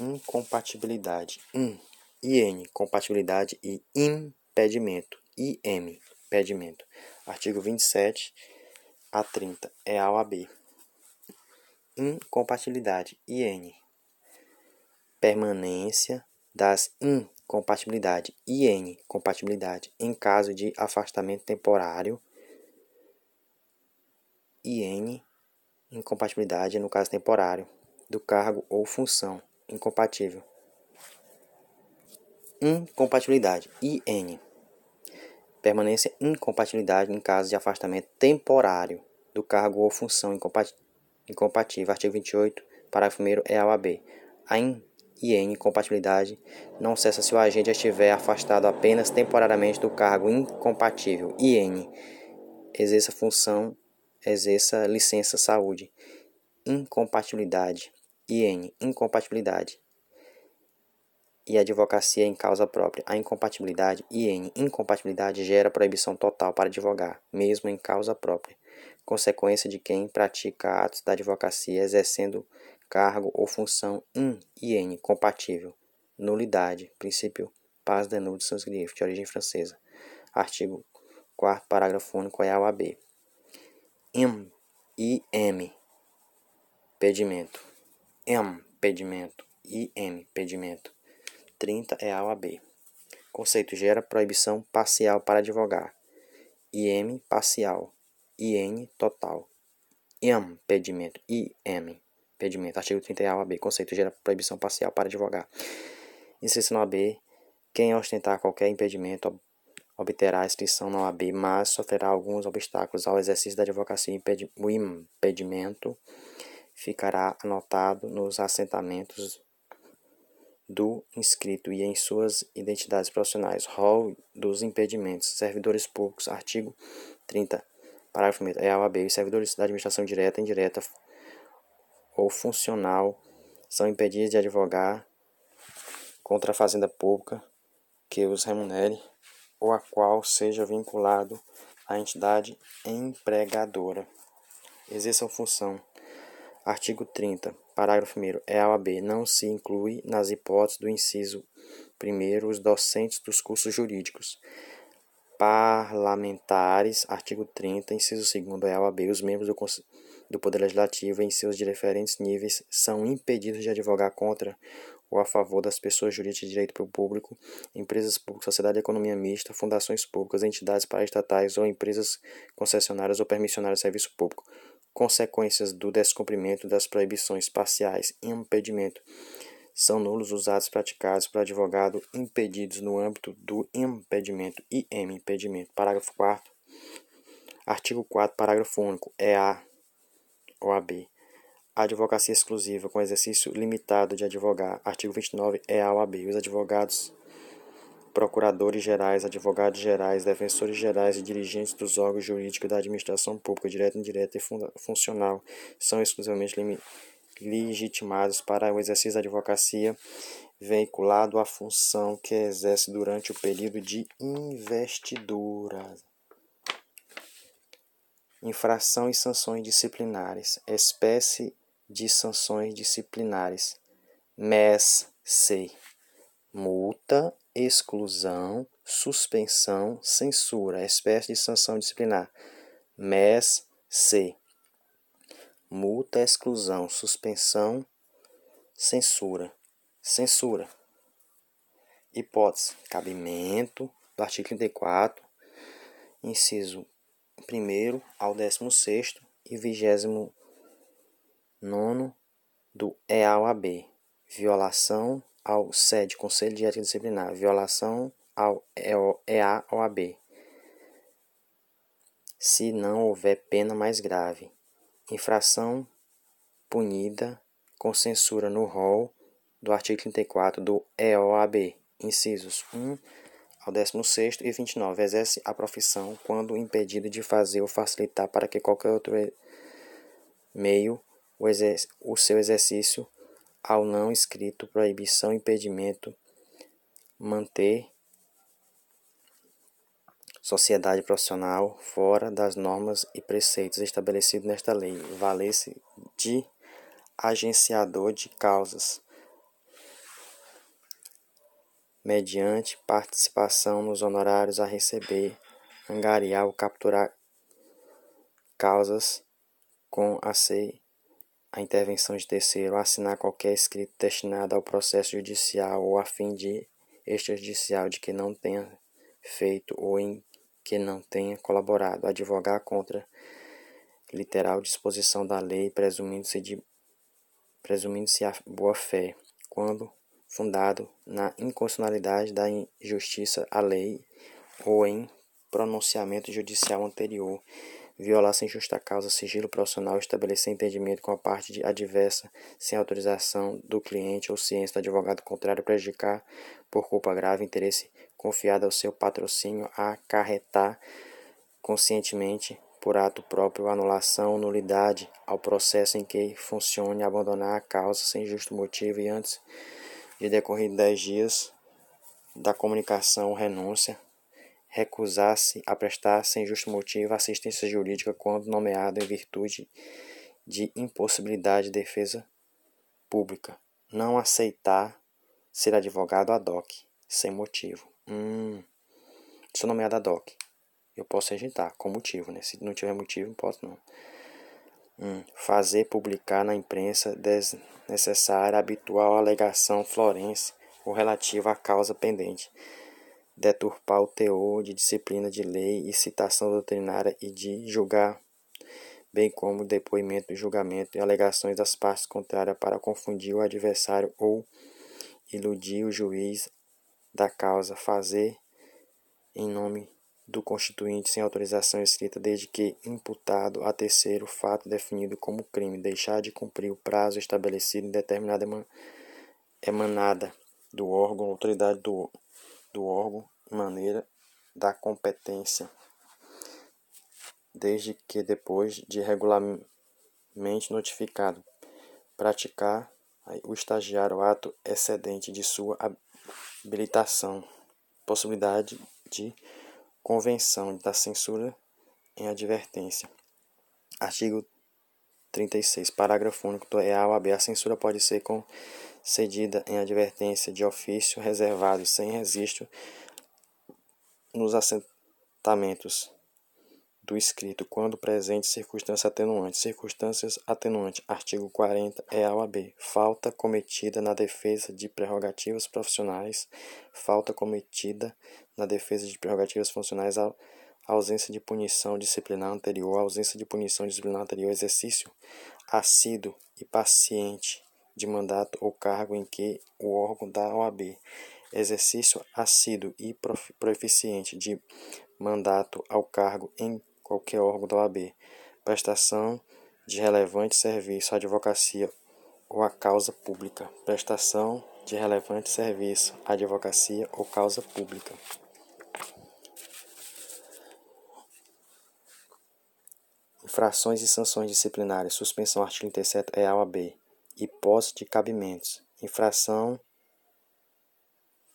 [SPEAKER 1] Incompatibilidade. In, IN, compatibilidade e impedimento. IM, impedimento. Artigo 27 a 30 é a OAB incompatibilidade IN. Permanência das incompatibilidade IN compatibilidade em caso de afastamento temporário IN, incompatibilidade no caso temporário, do cargo ou função, incompatível. Incompatibilidade, IN, permanência incompatibilidade em caso de afastamento temporário do cargo ou função incompatível. Artigo 28, parágrafo 1 é a OAB. A IN incompatibilidade não cessa se o agente estiver afastado apenas temporariamente do cargo incompatível. IN exerça função, exerça licença saúde. Incompatibilidade. IN incompatibilidade e advocacia em causa própria. A incompatibilidade, IN, incompatibilidade gera proibição total para advogar, mesmo em causa própria, consequência de quem pratica atos da advocacia exercendo cargo ou função in, IN, compatível. Nulidade, princípio paz de nudo sânscrito, de origem francesa. Artigo 4 parágrafo único é a OAB. Im, IM, pedimento. M, pedimento. IM, pedimento 30 é a OAB. Conceito gera proibição parcial para advogar. IM parcial. IN total. IAM pedimento. IM pedimento. Artigo 30 é a OAB. Conceito gera proibição parcial para advogar. Inscrição na OAB. Quem ostentar qualquer impedimento obterá inscrição na OAB, mas sofrerá alguns obstáculos ao exercício da advocacia. O impedimento ficará anotado nos assentamentos do inscrito e em suas identidades profissionais. Rol dos impedimentos. Servidores públicos. Artigo 30. Parágrafo 1. É a OAB. Os servidores da administração direta, indireta ou funcional são impedidos de advogar contra a fazenda pública que os remunere ou a qual seja vinculado à entidade empregadora. Exerçam função. Artigo 30. Parágrafo 1. É a OAB. Não se inclui nas hipóteses do inciso 1 os docentes dos cursos jurídicos. Parlamentares. Artigo 30. Inciso 2. É a OAB. Os membros do, do Poder Legislativo, em seus diferentes níveis, são impedidos de advogar contra ou a favor das pessoas jurídicas de direito público, empresas públicas, sociedade de economia mista, fundações públicas, entidades paraestatais ou empresas concessionárias ou permissionárias de serviço público consequências do descumprimento das proibições parciais e impedimento são nulos os atos praticados por advogado impedidos no âmbito do impedimento e impedimento. Parágrafo 4 Artigo 4 parágrafo único. É a OAB. Advocacia exclusiva com exercício limitado de advogar. Artigo 29 é a OAB. Os advogados procuradores gerais, advogados gerais, defensores gerais e dirigentes dos órgãos jurídicos da administração pública, direta, indireta e funcional, são exclusivamente legitimados para o exercício da advocacia, veiculado à função que exerce durante o período de investidura. Infração e sanções disciplinares. Espécie de sanções disciplinares. MES-C. Multa exclusão, suspensão, censura, espécie de sanção disciplinar. MES C. Multa, exclusão, suspensão, censura. Censura. Hipótese: cabimento do artigo 34, inciso 1 ao 16 e 29 do EAOAB. Violação ao SED, Conselho de Ética Disciplinar, violação ao EA-OAB, se não houver pena mais grave, infração punida com censura no rol do artigo 34 do EOAB, incisos 1 ao 16 e 29, exerce a profissão quando impedido de fazer ou facilitar para que qualquer outro meio o, o seu exercício ao não escrito proibição impedimento manter sociedade profissional fora das normas e preceitos estabelecidos nesta lei, valer-se de agenciador de causas, mediante participação nos honorários a receber, angariar ou capturar causas com a ser a intervenção de terceiro, assinar qualquer escrito destinado ao processo judicial ou a fim de extrajudicial de que não tenha feito ou em que não tenha colaborado, advogar contra literal disposição da lei, presumindo-se de presumindo-se a boa-fé, quando fundado na inconstitucionalidade da injustiça à lei ou em pronunciamento judicial anterior, violar sem justa causa sigilo profissional, estabelecer entendimento com a parte adversa sem autorização do cliente ou ciência do advogado contrário, prejudicar por culpa grave interesse confiado ao seu patrocínio, acarretar conscientemente por ato próprio anulação, nulidade ao processo em que funcione abandonar a causa sem justo motivo e antes de decorrido dez dias da comunicação renúncia, recusar-se a prestar sem justo motivo assistência jurídica quando nomeado em virtude de impossibilidade de defesa pública, não aceitar ser advogado ad hoc, sem motivo. Hum, sou nomeado ad hoc. Eu posso rejeitar, com motivo, né? Se não tiver motivo, não posso não. Hum, fazer publicar na imprensa desnecessária habitual alegação florense ou relativa à causa pendente, deturpar o teor de disciplina de lei e citação doutrinária e de julgar, bem como depoimento julgamento e alegações das partes contrárias para confundir o adversário ou iludir o juiz da causa, fazer em nome do constituinte sem autorização escrita desde que imputado a terceiro fato definido como crime deixar de cumprir o prazo estabelecido em determinada emanada do órgão, autoridade do, do órgão, maneira da competência, desde que depois de regularmente notificado, praticar o estagiário ato excedente de sua habilitação, possibilidade de Convenção da Censura em Advertência. Artigo 36. Parágrafo único do EA AB. A censura pode ser concedida em advertência de ofício reservado sem registro nos assentamentos do escrito quando presente circunstância atenuante. Circunstâncias atenuantes. Artigo 40 é a OAB. Falta cometida na defesa de prerrogativas profissionais. Falta cometida na defesa de prerrogativas funcionais. A ausência de punição disciplinar anterior. Ausência de punição disciplinar anterior. Exercício assíduo e paciente de mandato ou cargo em que o órgão da OAB. Exercício assíduo e proficiente de mandato ao cargo em qualquer órgão da OAB, prestação de relevante serviço à advocacia ou à causa pública, prestação de relevante serviço à advocacia ou causa pública. Infrações e sanções disciplinares, suspensão artigo 37 é a OAB, hipótese de cabimentos, infração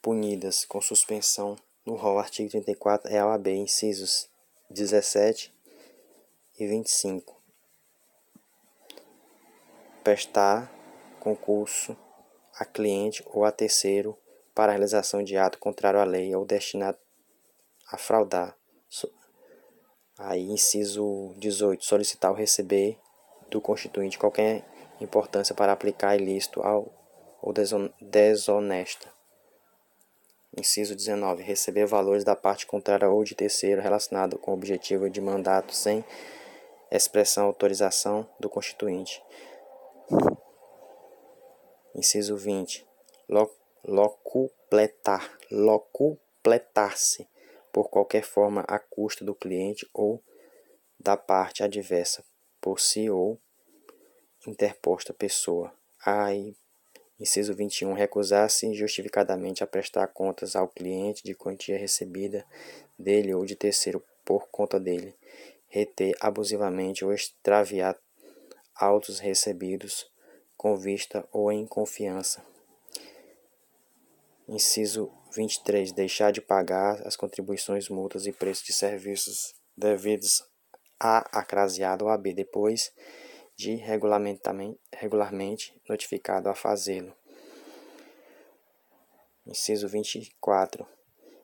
[SPEAKER 1] punidas com suspensão no rol artigo 34 é a OAB, incisos 17 e 25. Prestar concurso a cliente ou a terceiro para a realização de ato contrário à lei ou destinado a fraudar. Aí, inciso 18. Solicitar ou receber do constituinte qualquer importância para aplicar ilícito ao, ou desonesta. Inciso 19. Receber valores da parte contrária ou de terceiro relacionado com o objetivo de mandato sem expressão autorização do constituinte. Inciso 20. Locupletar. Locupletar-se por qualquer forma a custa do cliente ou da parte adversa, por si ou interposta pessoa. Aí Inciso 21. Recusar-se injustificadamente a prestar contas ao cliente de quantia recebida dele ou de terceiro por conta dele. Reter abusivamente ou extraviar autos recebidos com vista ou em confiança. Inciso 23. Deixar de pagar as contribuições, multas e preços de serviços devidos a acraseado ou AB depois de regularmente notificado a fazê-lo. Inciso 24.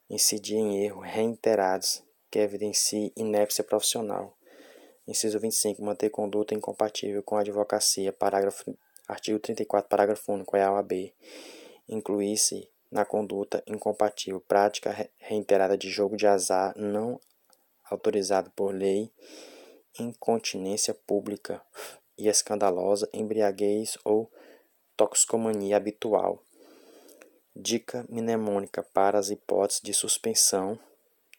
[SPEAKER 1] Incidir em erro reiterados que evidencie inépcia profissional. Inciso 25. Manter conduta incompatível com a advocacia. Parágrafo, artigo 34, parágrafo único, é a OAB. Incluir-se na conduta incompatível prática reiterada de jogo de azar não autorizado por lei incontinência pública e escandalosa, embriaguez ou toxicomania habitual. Dica mnemônica para as hipóteses de suspensão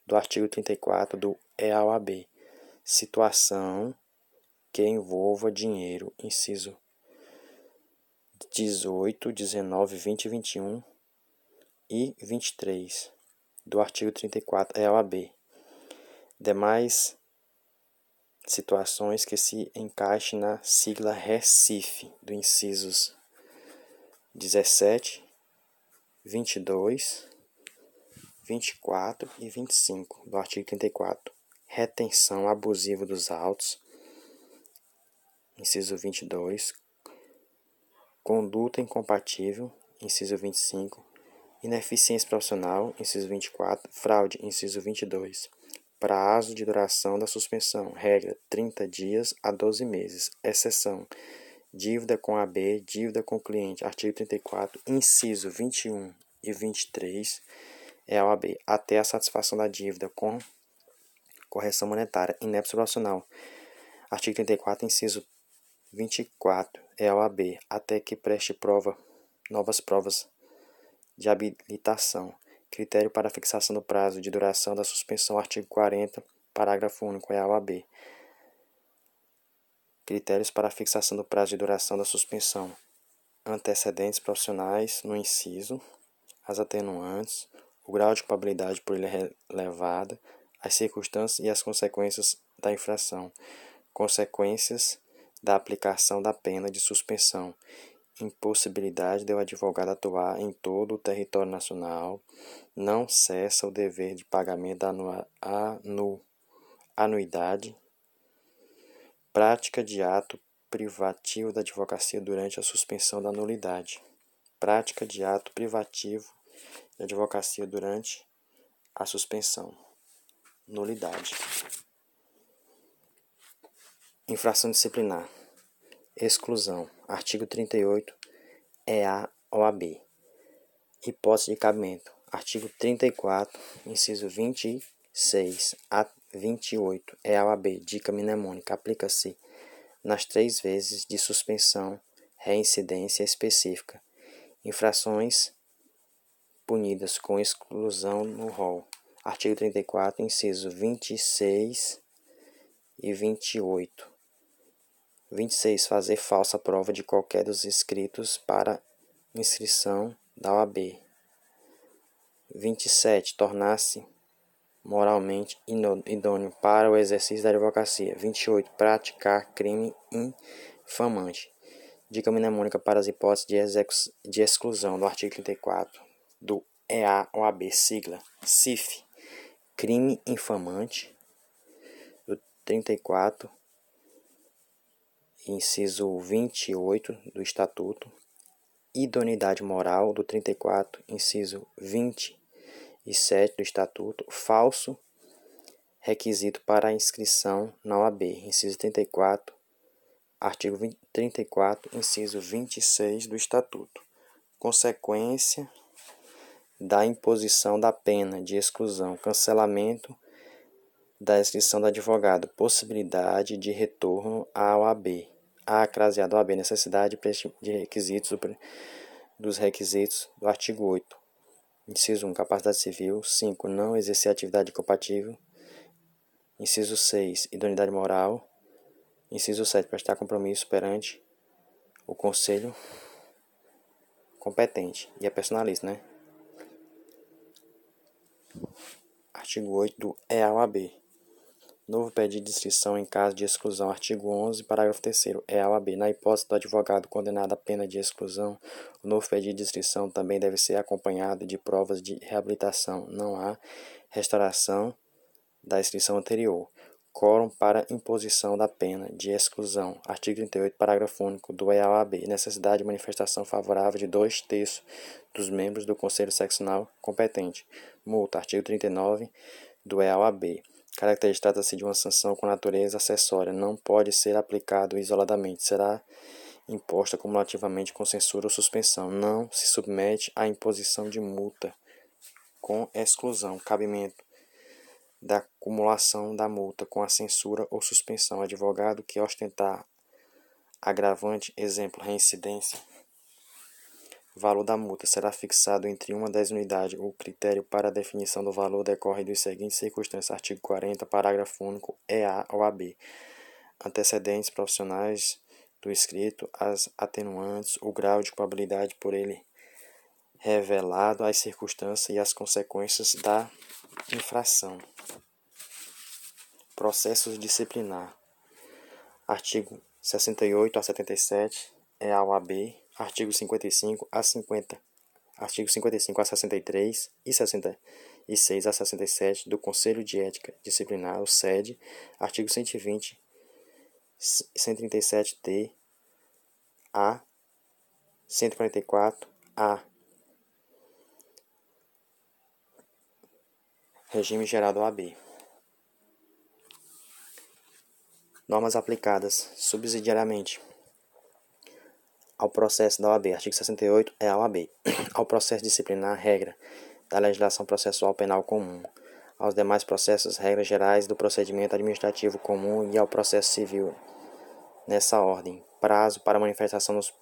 [SPEAKER 1] do artigo 34 do EAOAB. Situação que envolva dinheiro, inciso 18, 19, 20 e 21 e 23 do artigo 34 EAOAB. Demais situações que se encaixem na sigla RECIF do incisos 17, 22, 24 e 25 do artigo 34. Retenção abusiva dos autos. Inciso 22. Conduta incompatível. Inciso 25. Ineficiência profissional. Inciso 24. Fraude. Inciso 22. Prazo de duração da suspensão. Regra: 30 dias a 12 meses. Exceção: dívida com AB, dívida com cliente. Artigo 34, inciso 21 e 23 é a OAB, até a satisfação da dívida com correção monetária inepto profissional. Artigo 34, inciso 24 é a OAB, até que preste prova, novas provas de habilitação. Critério para fixação do prazo de duração da suspensão, artigo 40, parágrafo único, é a OAB. Critérios para fixação do prazo de duração da suspensão. Antecedentes profissionais no inciso, as atenuantes, o grau de culpabilidade por ele relevada, as circunstâncias e as consequências da infração, consequências da aplicação da pena de suspensão, impossibilidade do advogado atuar em todo o território nacional, não cessa o dever de pagamento da anu, anuidade, prática de ato privativo da advocacia durante a suspensão da nulidade, prática de ato privativo da advocacia durante a suspensão, nulidade. Infração disciplinar. Exclusão. Artigo 38 EA OAB. Hipótese de cabimento. Artigo 34, inciso 26 a 28 EA OAB. Dica mnemônica. Aplica-se nas três vezes de suspensão, reincidência específica. Infrações punidas com exclusão no rol. Artigo 34, inciso 26 e 28. 26. Fazer falsa prova de qualquer dos inscritos para inscrição da OAB. 27. Tornar-se moralmente idôneo para o exercício da advocacia. 28. Praticar crime infamante. Dica mnemônica para as hipóteses de, de exclusão do artigo 34 do EA-OAB, sigla CIF. Crime infamante. Do 34 inciso 28 do Estatuto, idoneidade moral do 34, inciso 27 do Estatuto, falso. Requisito para a inscrição na OAB, inciso 34, artigo 20, 34, inciso 26 do Estatuto. Consequência da imposição da pena de exclusão, cancelamento da inscrição do advogado, possibilidade de retorno à OAB a craseado a necessidade de requisitos dos requisitos do artigo 8. Inciso 1. Capacidade civil. 5. Não exercer atividade compatível. Inciso 6. Idoneidade moral. Inciso 7. Prestar compromisso perante o conselho competente e é personalista, né? Artigo 8 do EAOAB. Novo pedido de inscrição em caso de exclusão. Artigo 11, parágrafo 3 é a OAB. Na hipótese do advogado condenado à pena de exclusão, o novo pedido de inscrição também deve ser acompanhado de provas de reabilitação. Não há restauração da inscrição anterior. Quórum para imposição da pena de exclusão. Artigo 38, parágrafo único do EAOAB. Necessidade de manifestação favorável de dois terços dos membros do Conselho Seccional competente. Multa. Artigo 39 do EAOAB. Característica trata-se de uma sanção com natureza acessória, não pode ser aplicado isoladamente, será imposta cumulativamente com censura ou suspensão, não se submete à imposição de multa com exclusão, cabimento
[SPEAKER 2] da acumulação da multa com a censura ou suspensão. Advogado que ostentar agravante, exemplo, reincidência. Valor da multa será fixado entre uma das unidades. O critério para a definição do valor decorre dos seguintes circunstâncias. Artigo 40, parágrafo único, EA ou AB. Antecedentes profissionais do escrito, as atenuantes, o grau de culpabilidade por ele revelado, as circunstâncias e as consequências da infração. Processos disciplinar. Artigo 68 a 77 é a OAB, artigo 55 a 50, artigo 55 a 63 e 66 a 67 do Conselho de Ética Disciplinar, o SED, artigo 120 137-T, A, 144, A. Regime geral do AB. Normas aplicadas subsidiariamente ao processo da OAB. Artigo 68 é a OAB. [coughs] Ao processo disciplinar, regra da legislação processual penal comum. Aos demais processos, regras gerais do procedimento administrativo comum e ao processo civil. Nessa ordem, prazo para manifestação dos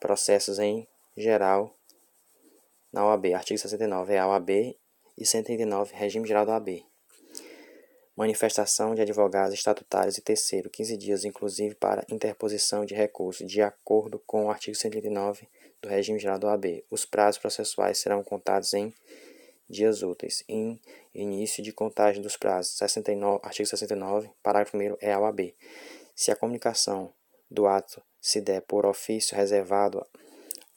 [SPEAKER 2] processos em geral na OAB. Artigo 69 é a OAB e 139 Regime Geral da OAB. Manifestação de advogados estatutários e terceiro, 15 dias inclusive para interposição de recurso, de acordo com o artigo 139 do regime geral do AB. Os prazos processuais serão contados em dias úteis. Em início de contagem dos prazos, 69, artigo 69, parágrafo 1 é a OAB. Se a comunicação do ato se der por ofício reservado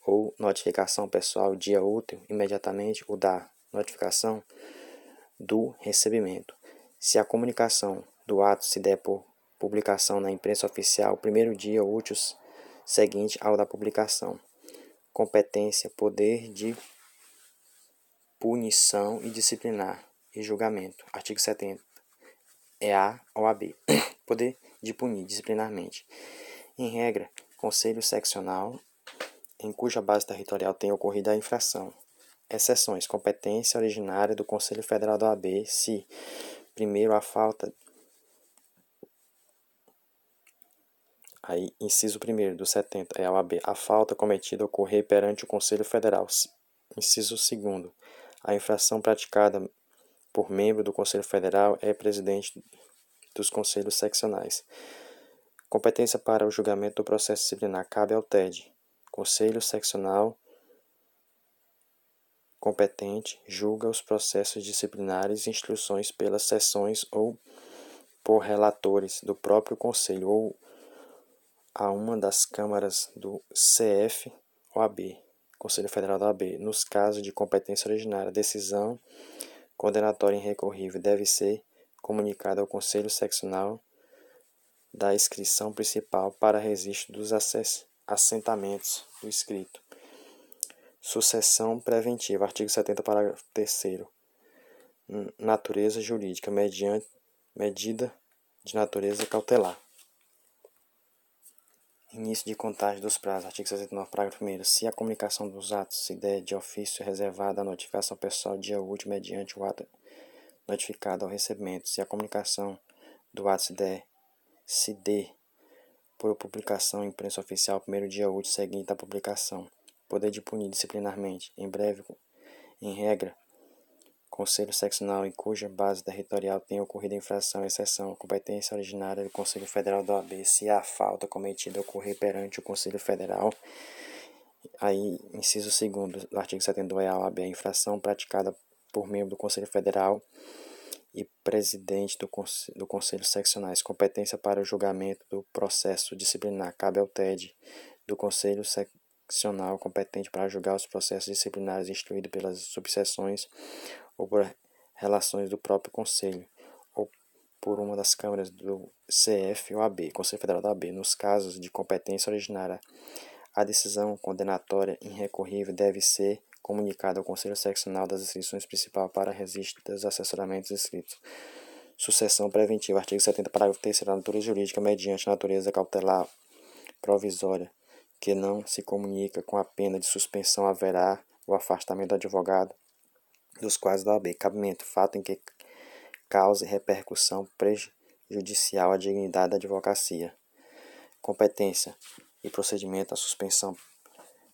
[SPEAKER 2] ou notificação pessoal dia útil, imediatamente o da notificação do recebimento. Se a comunicação do ato se der por publicação na imprensa oficial, primeiro dia útil seguinte ao da publicação. Competência, poder de punição e disciplinar e julgamento. Artigo 70. É A ou AB. [coughs] Poder de punir disciplinarmente. Em regra, conselho seccional em cuja base territorial tenha ocorrido a infração. Exceções: competência originária do Conselho Federal da OAB, se Primeiro, a falta. Aí, inciso primeiro do 70 é a OAB. A falta cometida ocorrer perante o Conselho Federal. Inciso segundo. A infração praticada por membro do Conselho Federal é presidente dos conselhos seccionais. Competência para o julgamento do processo disciplinar cabe ao TED, Conselho Seccional competente julga os processos disciplinares e instruções pelas sessões ou por relatores do próprio Conselho ou a uma das câmaras do CF ou AB, Conselho Federal da AB. Nos casos de competência originária, decisão condenatória irrecorrível deve ser comunicada ao Conselho Seccional da inscrição principal para registro dos assentamentos do escrito. Sucessão preventiva. Artigo 70, parágrafo 3 Natureza jurídica, mediante medida de natureza cautelar. Início de contagem dos prazos. Artigo 69, parágrafo 1 Se a comunicação dos atos se der de ofício reservada à notificação pessoal dia útil mediante o ato notificado ao recebimento. Se a comunicação do ato se der, se der por publicação em imprensa oficial, primeiro dia útil seguinte à publicação poder de punir disciplinarmente, em breve, em regra, Conselho Seccional em cuja base territorial tenha ocorrido infração, exceção, competência originária do Conselho Federal da OAB, se a falta cometida ocorrer perante o Conselho Federal, aí, inciso 2 do artigo 72 é a OAB, a infração praticada por membro do Conselho Federal e presidente do, Conselho, do Conselho Seccionais, competência para o julgamento do processo disciplinar, cabe ao TED do Conselho Seccional competente para julgar os processos disciplinares instruídos pelas subseções ou por relações do próprio Conselho ou por uma das câmaras do CF ou AB, Conselho Federal da AB. Nos casos de competência originária, a decisão condenatória irrecorrível deve ser comunicada ao Conselho Seccional das Inscrições Principal para registro dos assessoramentos escritos. Sucessão preventiva. Artigo 70, parágrafo 3 da natureza jurídica, mediante natureza cautelar provisória que não se comunica com a pena de suspensão haverá o afastamento do advogado dos quais da OAB. Cabimento, fato em que cause repercussão prejudicial à dignidade da advocacia. Competência e procedimento A suspensão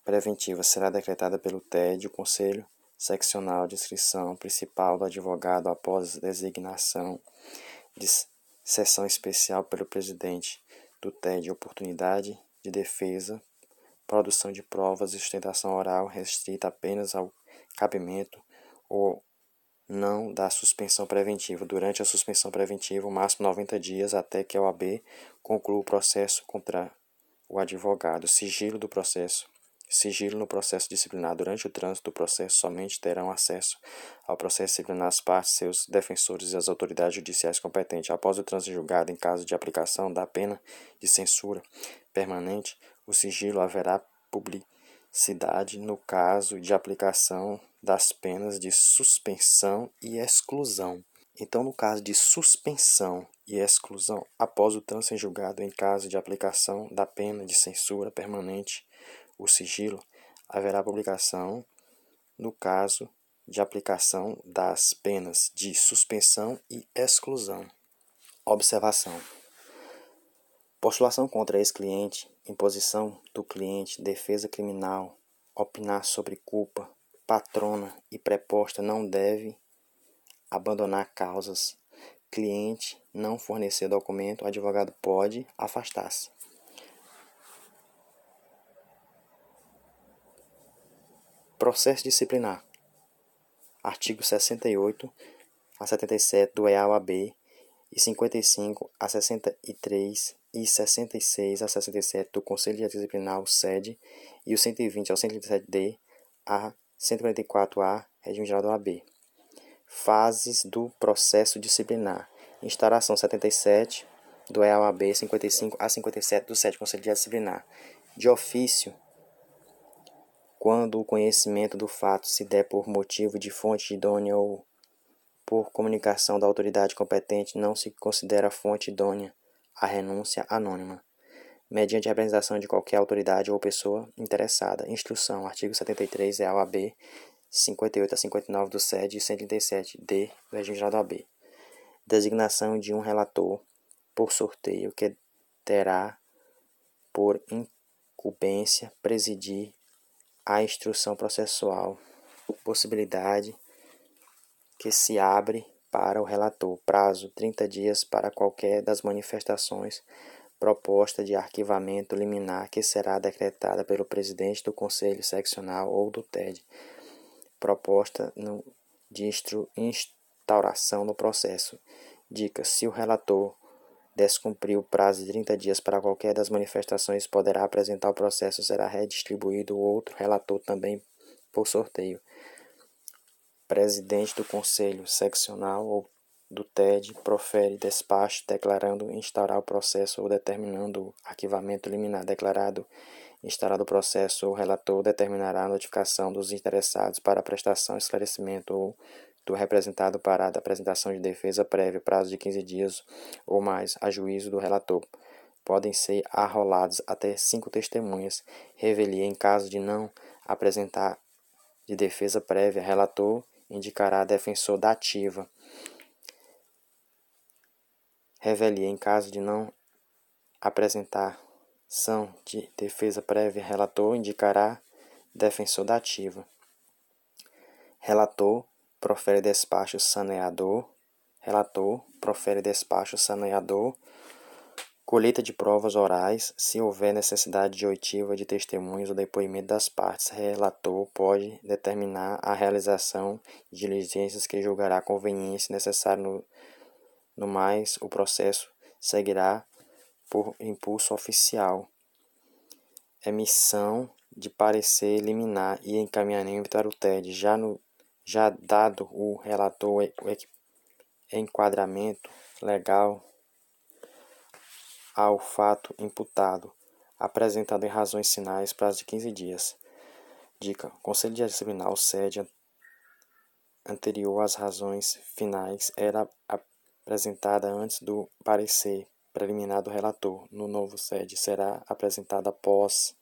[SPEAKER 2] preventiva será decretada pelo TED, o Conselho Seccional de Inscrição Principal do Advogado após designação de sessão especial pelo presidente do TED, oportunidade de defesa, produção de provas e sustentação oral restrita apenas ao cabimento ou não da suspensão preventiva. Durante a suspensão preventiva, o máximo 90 dias até que a OAB conclua o processo contra o advogado. Sigilo do processo. Sigilo no processo disciplinar. Durante o trânsito do processo, somente terão acesso ao processo disciplinar as partes, seus defensores e as autoridades judiciais competentes. Após o trânsito julgado, em caso de aplicação da pena de censura permanente, o sigilo haverá publicidade no caso de aplicação das penas de suspensão e exclusão. Então, no caso de suspensão e exclusão, após o trânsito em julgado em caso de aplicação da pena de censura permanente, o sigilo, haverá publicação no caso de aplicação das penas de suspensão e exclusão. Observação: Postulação contra ex-cliente, imposição do cliente, defesa criminal, opinar sobre culpa, patrona e preposta não deve abandonar causas. Cliente não fornecer documento, o advogado pode afastar-se. Processo disciplinar. Artigo 68 a 77 do EAUAB e 55 a 63 e 66 a 67 do Conselho de Disciplinar, o SED, e o 120 ao 137D a 144A, Regime Geral do AB. Fases do processo disciplinar. Instalação 77 do EAUAB 55 a 57 do 7 Conselho de Disciplinar. De ofício, quando o conhecimento do fato se der por motivo de fonte idônea ou por comunicação da autoridade competente, não se considera fonte idônea a renúncia anônima, mediante a apresentação de qualquer autoridade ou pessoa interessada. Instrução, artigo 73 é a OAB 58 a 59 do SED e 137-D do Regime Geral da OAB. Designação de um relator por sorteio que terá por incumbência presidir a instrução processual, possibilidade que se abre para o relator, prazo 30 dias para qualquer das manifestações proposta de arquivamento liminar que será decretada pelo presidente do Conselho Seccional ou do TED, proposta no, de instauração do processo. Dica: se o relator descumprir o prazo de 30 dias para qualquer das manifestações, poderá apresentar o processo, será redistribuído outro relator também por sorteio. Presidente do Conselho Seccional ou do TED profere despacho declarando instaurar o processo ou determinando o arquivamento liminar declarado instaurado o processo, o relator determinará a notificação dos interessados para a prestação, esclarecimento ou do representado para a apresentação de defesa prévia, prazo de 15 dias ou mais, a juízo do relator. Podem ser arrolados até cinco testemunhas. Revelia em caso de não apresentar de defesa prévia, relator indicará defensor da ativa. Revelia em caso de não apresentar ação de defesa prévia, relator indicará defensor da ativa. Relator profere despacho saneador, relator, profere despacho saneador, colheita de provas orais, se houver necessidade de oitiva de testemunhos ou depoimento das partes, relator pode determinar a realização de diligências que julgará conveniência necessária no, no mais, o processo seguirá por impulso oficial. Emissão de parecer liminar e encaminhamento para o TED, já no já dado o relator o enquadramento legal ao fato imputado, apresentado em razões sinais, prazo de 15 dias. Dica: Conselho de Disciplinar, sede anterior às razões finais era apresentada antes do parecer preliminar do relator. No novo sede será apresentada após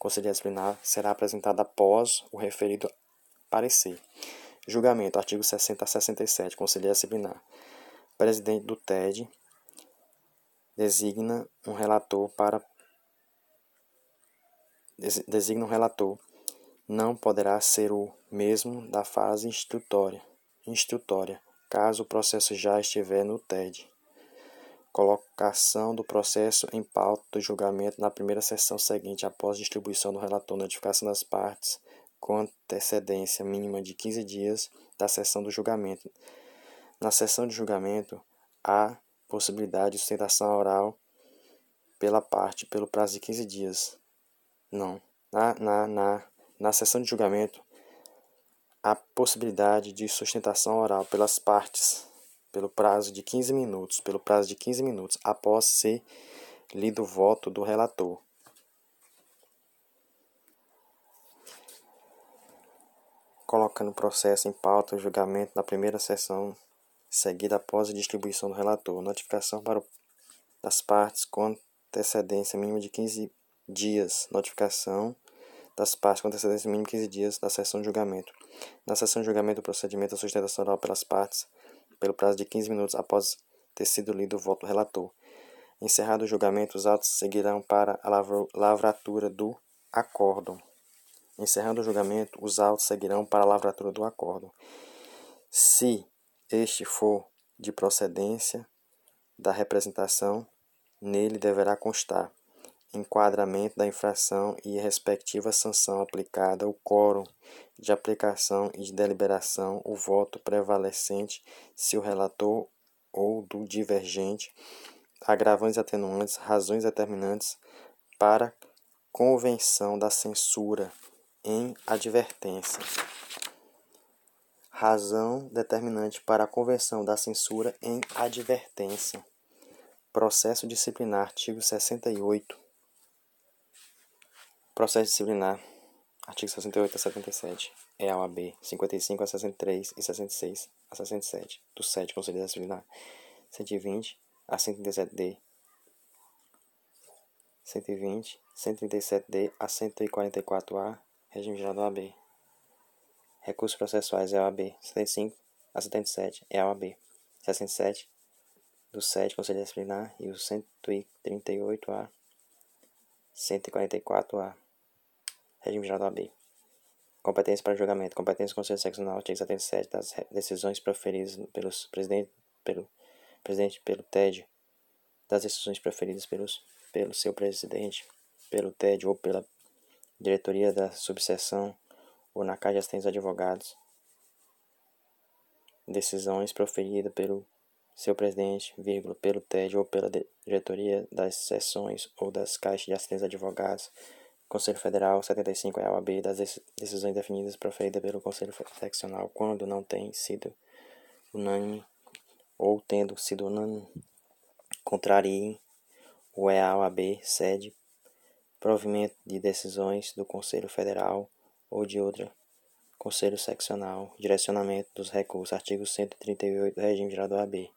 [SPEAKER 2] Conselho Disciplinar será apresentada após o referido parecer. Julgamento, artigo 60 a 67, Conselho Disciplinar. Presidente do TED designa um relator para designa um relator não poderá ser o mesmo da fase instrutória, instrutória, caso o processo já estiver no TED. Colocação do processo em pauta do julgamento na primeira sessão seguinte após distribuição do relator, notificação das partes com antecedência mínima de 15 dias da sessão do julgamento. Na sessão de julgamento, há possibilidade de sustentação oral pela parte pelo prazo de 15 dias. Não. Na, na, na, na sessão de julgamento, há possibilidade de sustentação oral pelas partes pelo prazo de 15 minutos, pelo prazo de 15 minutos após ser lido o voto do relator. colocando o processo em pauta o julgamento na primeira sessão, seguida após a distribuição do relator. Notificação para o, das partes com antecedência mínima de 15 dias. Notificação das partes com antecedência mínima de 15 dias da sessão de julgamento. Na sessão de julgamento, o procedimento da sustentação oral pelas partes, pelo prazo de 15 minutos após ter sido lido o voto do relator. Encerrado o julgamento, os autos seguirão para a lavratura do acórdão. Encerrando o julgamento, os autos seguirão para a lavratura do acordo. Se este for de procedência da representação, nele deverá constar enquadramento da infração e respectiva sanção aplicada, o quórum de aplicação e de deliberação, o voto prevalecente se o relator ou do divergente, agravantes atenuantes, razões determinantes para convenção da censura em advertência. Razão determinante para a conversão da censura em advertência. Processo disciplinar, artigo 68. Processo disciplinar, artigo 68 a 77. É a OAB 55 a 63 e 66 a 67 do 7 Conselho Disciplinar 120 a 137D 120, 137D a 144A Regime geral da OAB. Recursos processuais é a OAB. 75 a 77 é a OAB. 67 do 7 Conselho Disciplinar e o 138 a 144 a Regime geral da OAB. Competência para julgamento. Competência do Conselho Seccional, artigo 77 das decisões proferidas pelos presidente, pelo presidente pelo TED, das decisões proferidas pelos, pelo seu presidente, pelo TED ou pela diretoria da subseção ou na Casa de Assistentes Advogados, decisões proferidas pelo seu presidente, vírgula, pelo TED ou pela diretoria das seções ou das caixas de assistentes advogados, Conselho Federal 75 é a OAB das decisões definidas proferidas pelo Conselho Seccional quando não tem sido unânime ou tendo sido unânime, contrariem o EAOAB sede provimento de decisões do Conselho Federal ou de outra Conselho Seccional, direcionamento dos recursos, artigo 138 do Regime Geral do AB.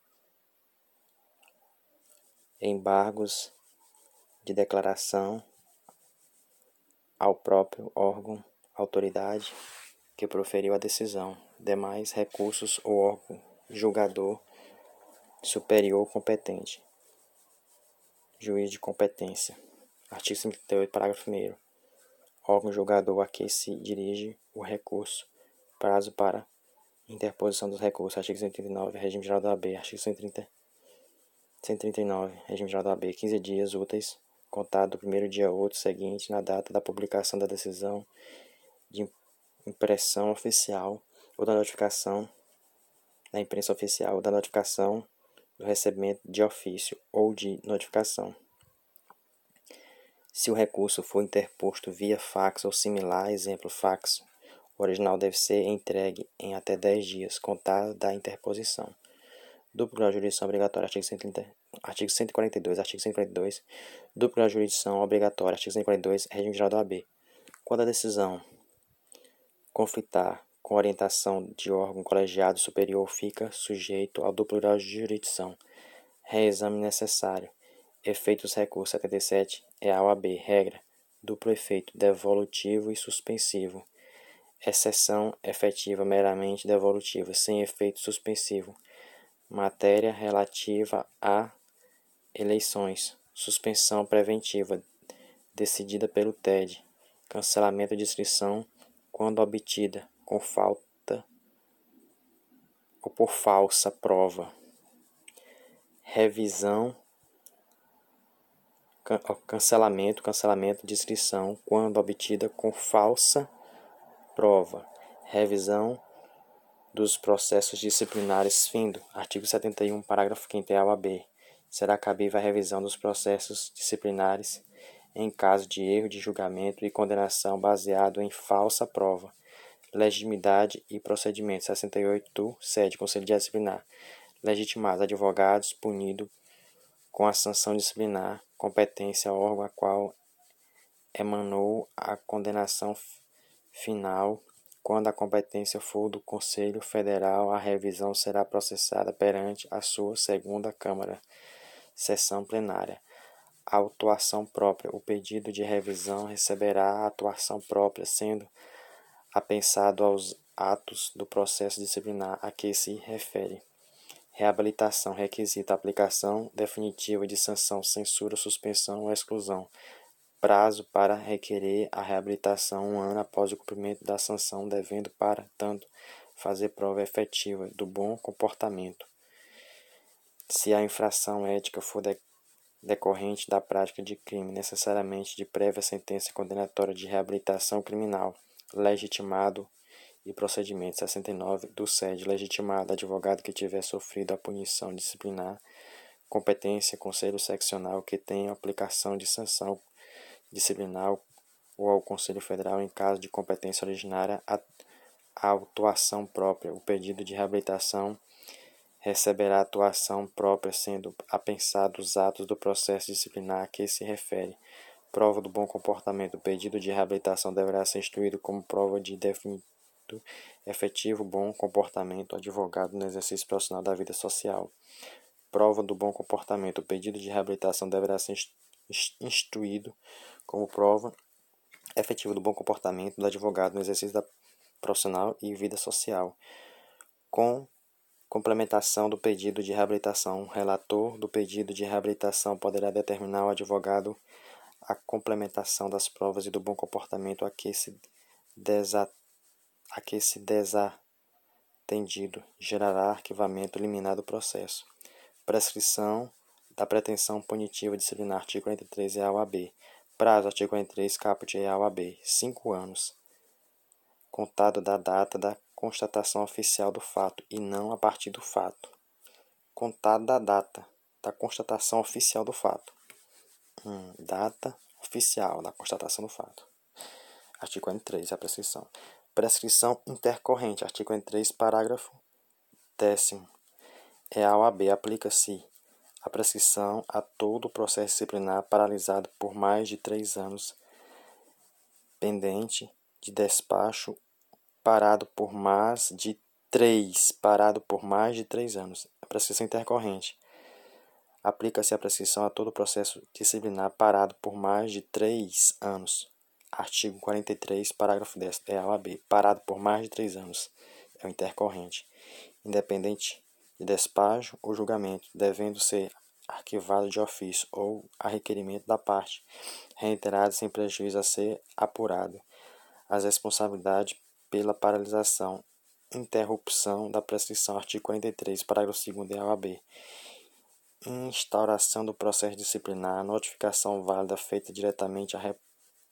[SPEAKER 2] Embargos de declaração ao próprio órgão, autoridade que proferiu a decisão, demais recursos ou órgão julgador superior competente, juiz de competência. Artigo 138, parágrafo 1 órgão julgador a que se dirige o recurso, prazo para interposição dos recursos, artigo 139, regime geral da AB, artigo 130, 139, regime geral da AB, 15 dias úteis, contado do primeiro dia outro seguinte na data da publicação da decisão de impressão oficial ou da notificação da imprensa oficial ou da notificação do recebimento de ofício ou de notificação. Se o recurso for interposto via fax ou similar, exemplo fax, o original deve ser entregue em até 10 dias, contado da interposição. Duplo grau de jurisdição obrigatória, artigo, 130, artigo 142, artigo 142. Duplo grau de jurisdição obrigatória, artigo 142, regime geral da OAB. Quando a decisão conflitar com orientação de órgão colegiado superior, fica sujeito ao duplo grau de jurisdição. Reexame necessário Efeitos recurso 77 é a OAB. Regra: duplo efeito devolutivo e suspensivo.
[SPEAKER 1] exceção efetiva meramente devolutiva, sem efeito suspensivo, matéria relativa a eleições, suspensão preventiva, decidida pelo TED, cancelamento de inscrição quando obtida com falta ou por falsa prova, revisão, cancelamento, cancelamento de inscrição quando obtida com falsa prova, revisão dos processos disciplinares. Findo, artigo 71, parágrafo 5 a B. Será cabível a revisão dos processos disciplinares em caso de erro de julgamento e condenação baseado em falsa prova, legitimidade e procedimento. 68 sede Conselho Disciplinar, legitimados advogados punido com a sanção disciplinar, competência órgão a qual emanou a condenação final. Quando a competência for do Conselho Federal, a revisão será processada perante a sua segunda Câmara, sessão plenária. A atuação própria. O pedido de revisão receberá a atuação própria, sendo apensado aos atos do processo disciplinar a que se refere. Reabilitação requisita aplicação definitiva de sanção, censura, suspensão ou exclusão prazo para requerer a reabilitação um ano após o cumprimento da sanção, devendo, para tanto, fazer prova efetiva do bom comportamento. Se a infração ética for de decorrente da prática de crime, necessariamente de prévia sentença condenatória de reabilitação criminal, legitimado e procedimento 69 do SED, legitimado advogado que tiver sofrido a punição disciplinar, competência, conselho seccional que tenha aplicação de sanção disciplinar ou ao Conselho Federal em caso de competência originária a, atuação própria. O pedido de reabilitação receberá atuação própria, sendo apensados os atos do processo disciplinar a que se refere. Prova do bom comportamento. O pedido de reabilitação deverá ser instruído como prova de definido efetivo bom comportamento advogado no exercício profissional da vida social. Prova do bom comportamento. O pedido de reabilitação deverá ser instruído como prova efetiva do bom comportamento do advogado no exercício da profissional e vida social, com complementação do pedido de reabilitação. O relator do pedido de reabilitação poderá determinar ao advogado a complementação das provas e do bom comportamento a que se, desa, a que se desatendido gerará arquivamento liminar do processo. Prescrição da pretensão punitiva disciplinar, artigo 43 e a OAB. Prazo, artigo 43, caput E ao AB, 5 anos, contado da data da constatação oficial do fato e não a partir do fato. Contado da data da constatação oficial do fato. Hum, data oficial da constatação do fato. Artigo 43, a prescrição. Prescrição intercorrente, artigo 43, parágrafo 10. É a OAB aplica-se a prescrição a todo o processo disciplinar paralisado por mais de três anos, pendente de despacho, parado por mais de três, parado por mais de três anos. A prescrição intercorrente. Aplica-se a prescrição a todo o processo disciplinar parado por mais de três anos. Artigo 43, parágrafo 10. É a. Parado por mais de três anos. É o intercorrente. Independente de despacho ou julgamento, devendo ser arquivado de ofício ou a requerimento da parte, reiterado sem prejuízo a ser apurado, as responsabilidades pela paralisação, interrupção da prescrição, artigo 43, parágrafo 2 da OAB, instauração do processo disciplinar, notificação válida feita diretamente a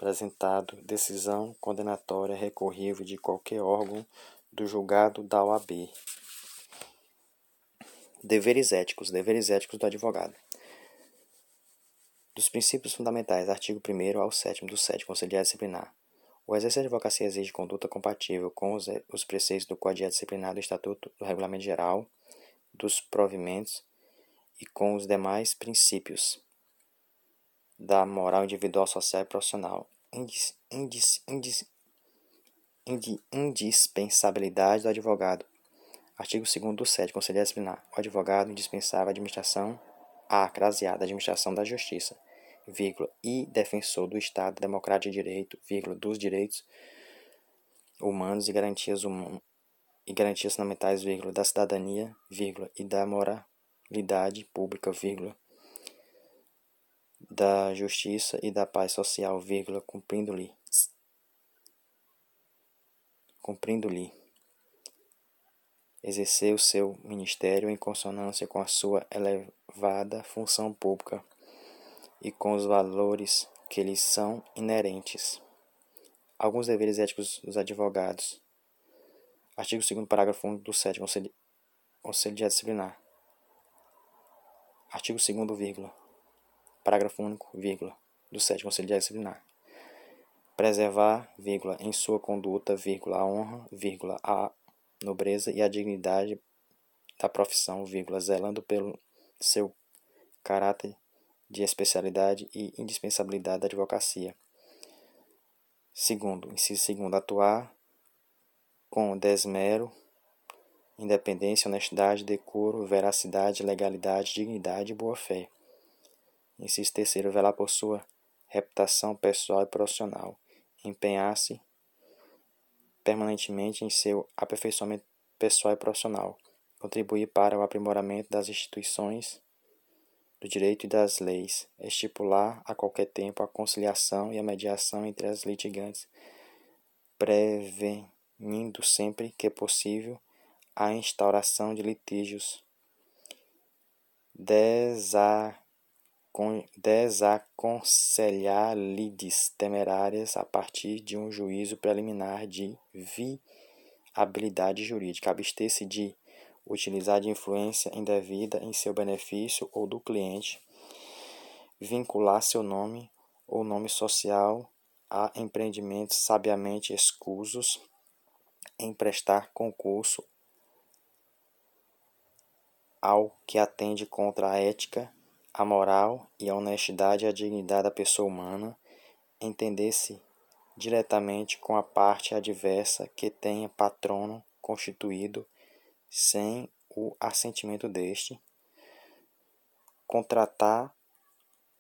[SPEAKER 1] representado, decisão condenatória recorrível de qualquer órgão do julgado da OAB. Deveres éticos, deveres éticos do advogado. Dos princípios fundamentais, artigo 1 ao 7 do 7, Conselho Disciplinar. O exercício de advocacia exige conduta compatível com os, os preceitos do Código Disciplinar do Estatuto do Regulamento Geral, dos provimentos e com os demais princípios da moral individual, social e profissional. Indis, indis, indis, indispensabilidade do advogado Artigo 2 do 7, Conselho Disciplinar. O advogado indispensável à administração, a craseada administração da justiça, vírgula, e defensor do Estado democrático de direito, vírgula, dos direitos
[SPEAKER 2] humanos e garantias, hum, e garantias fundamentais, vírgula, da cidadania, vírgula, e da moralidade pública, vírgula, da justiça e da paz social, vírgula, cumprindo-lhe cumprindo-lhe exercer o seu ministério em consonância com a sua elevada função pública e com os valores que lhes são inerentes. Alguns deveres éticos dos advogados. Artigo 2 parágrafo 1 do 7 Conselho, Conselho de Disciplinar. Artigo 2 vírgula. Parágrafo único, vírgula, do 7 Conselho Disciplinar. Preservar, vírgula, em sua conduta, vírgula, a honra, vírgula, a nobreza e a dignidade da profissão, vírgula, zelando pelo seu caráter de especialidade e indispensabilidade da advocacia. Segundo, inciso segundo, atuar com desmero, independência, honestidade, decoro, veracidade, legalidade, dignidade e boa-fé. Inciso terceiro, velar por sua reputação pessoal e profissional. Empenhar-se permanentemente em seu aperfeiçoamento pessoal e profissional. Contribuir para o aprimoramento das instituições do direito e das leis. Estipular a qualquer tempo a conciliação e a mediação entre as litigantes, prevenindo sempre que possível a instauração de litígios. Desar desaconselhar lides temerárias a partir de um juízo preliminar de viabilidade jurídica, abster-se de utilizar de influência indevida em seu benefício ou do cliente, vincular seu nome ou nome social a empreendimentos sabiamente escusos, emprestar concurso ao que atende contra a ética a moral e a honestidade e a dignidade da pessoa humana, entender-se diretamente com a parte adversa que tenha patrono constituído sem o assentimento deste, contratar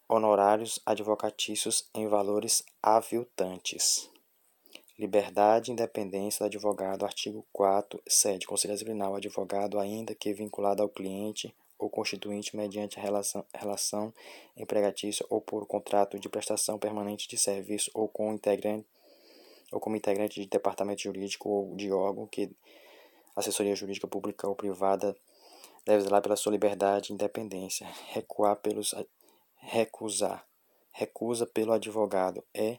[SPEAKER 2] honorários advocatícios em valores aviltantes. Liberdade e independência do advogado, artigo 4, 7. Conselho disciplinar o advogado, ainda que vinculado ao cliente ou constituinte mediante relação, relação empregatícia ou por contrato de prestação permanente de serviço ou com integrante ou como integrante de departamento jurídico ou de órgão que assessoria jurídica pública ou privada deve zelar pela sua liberdade e independência, recuar pelos recusar, recusa pelo advogado. É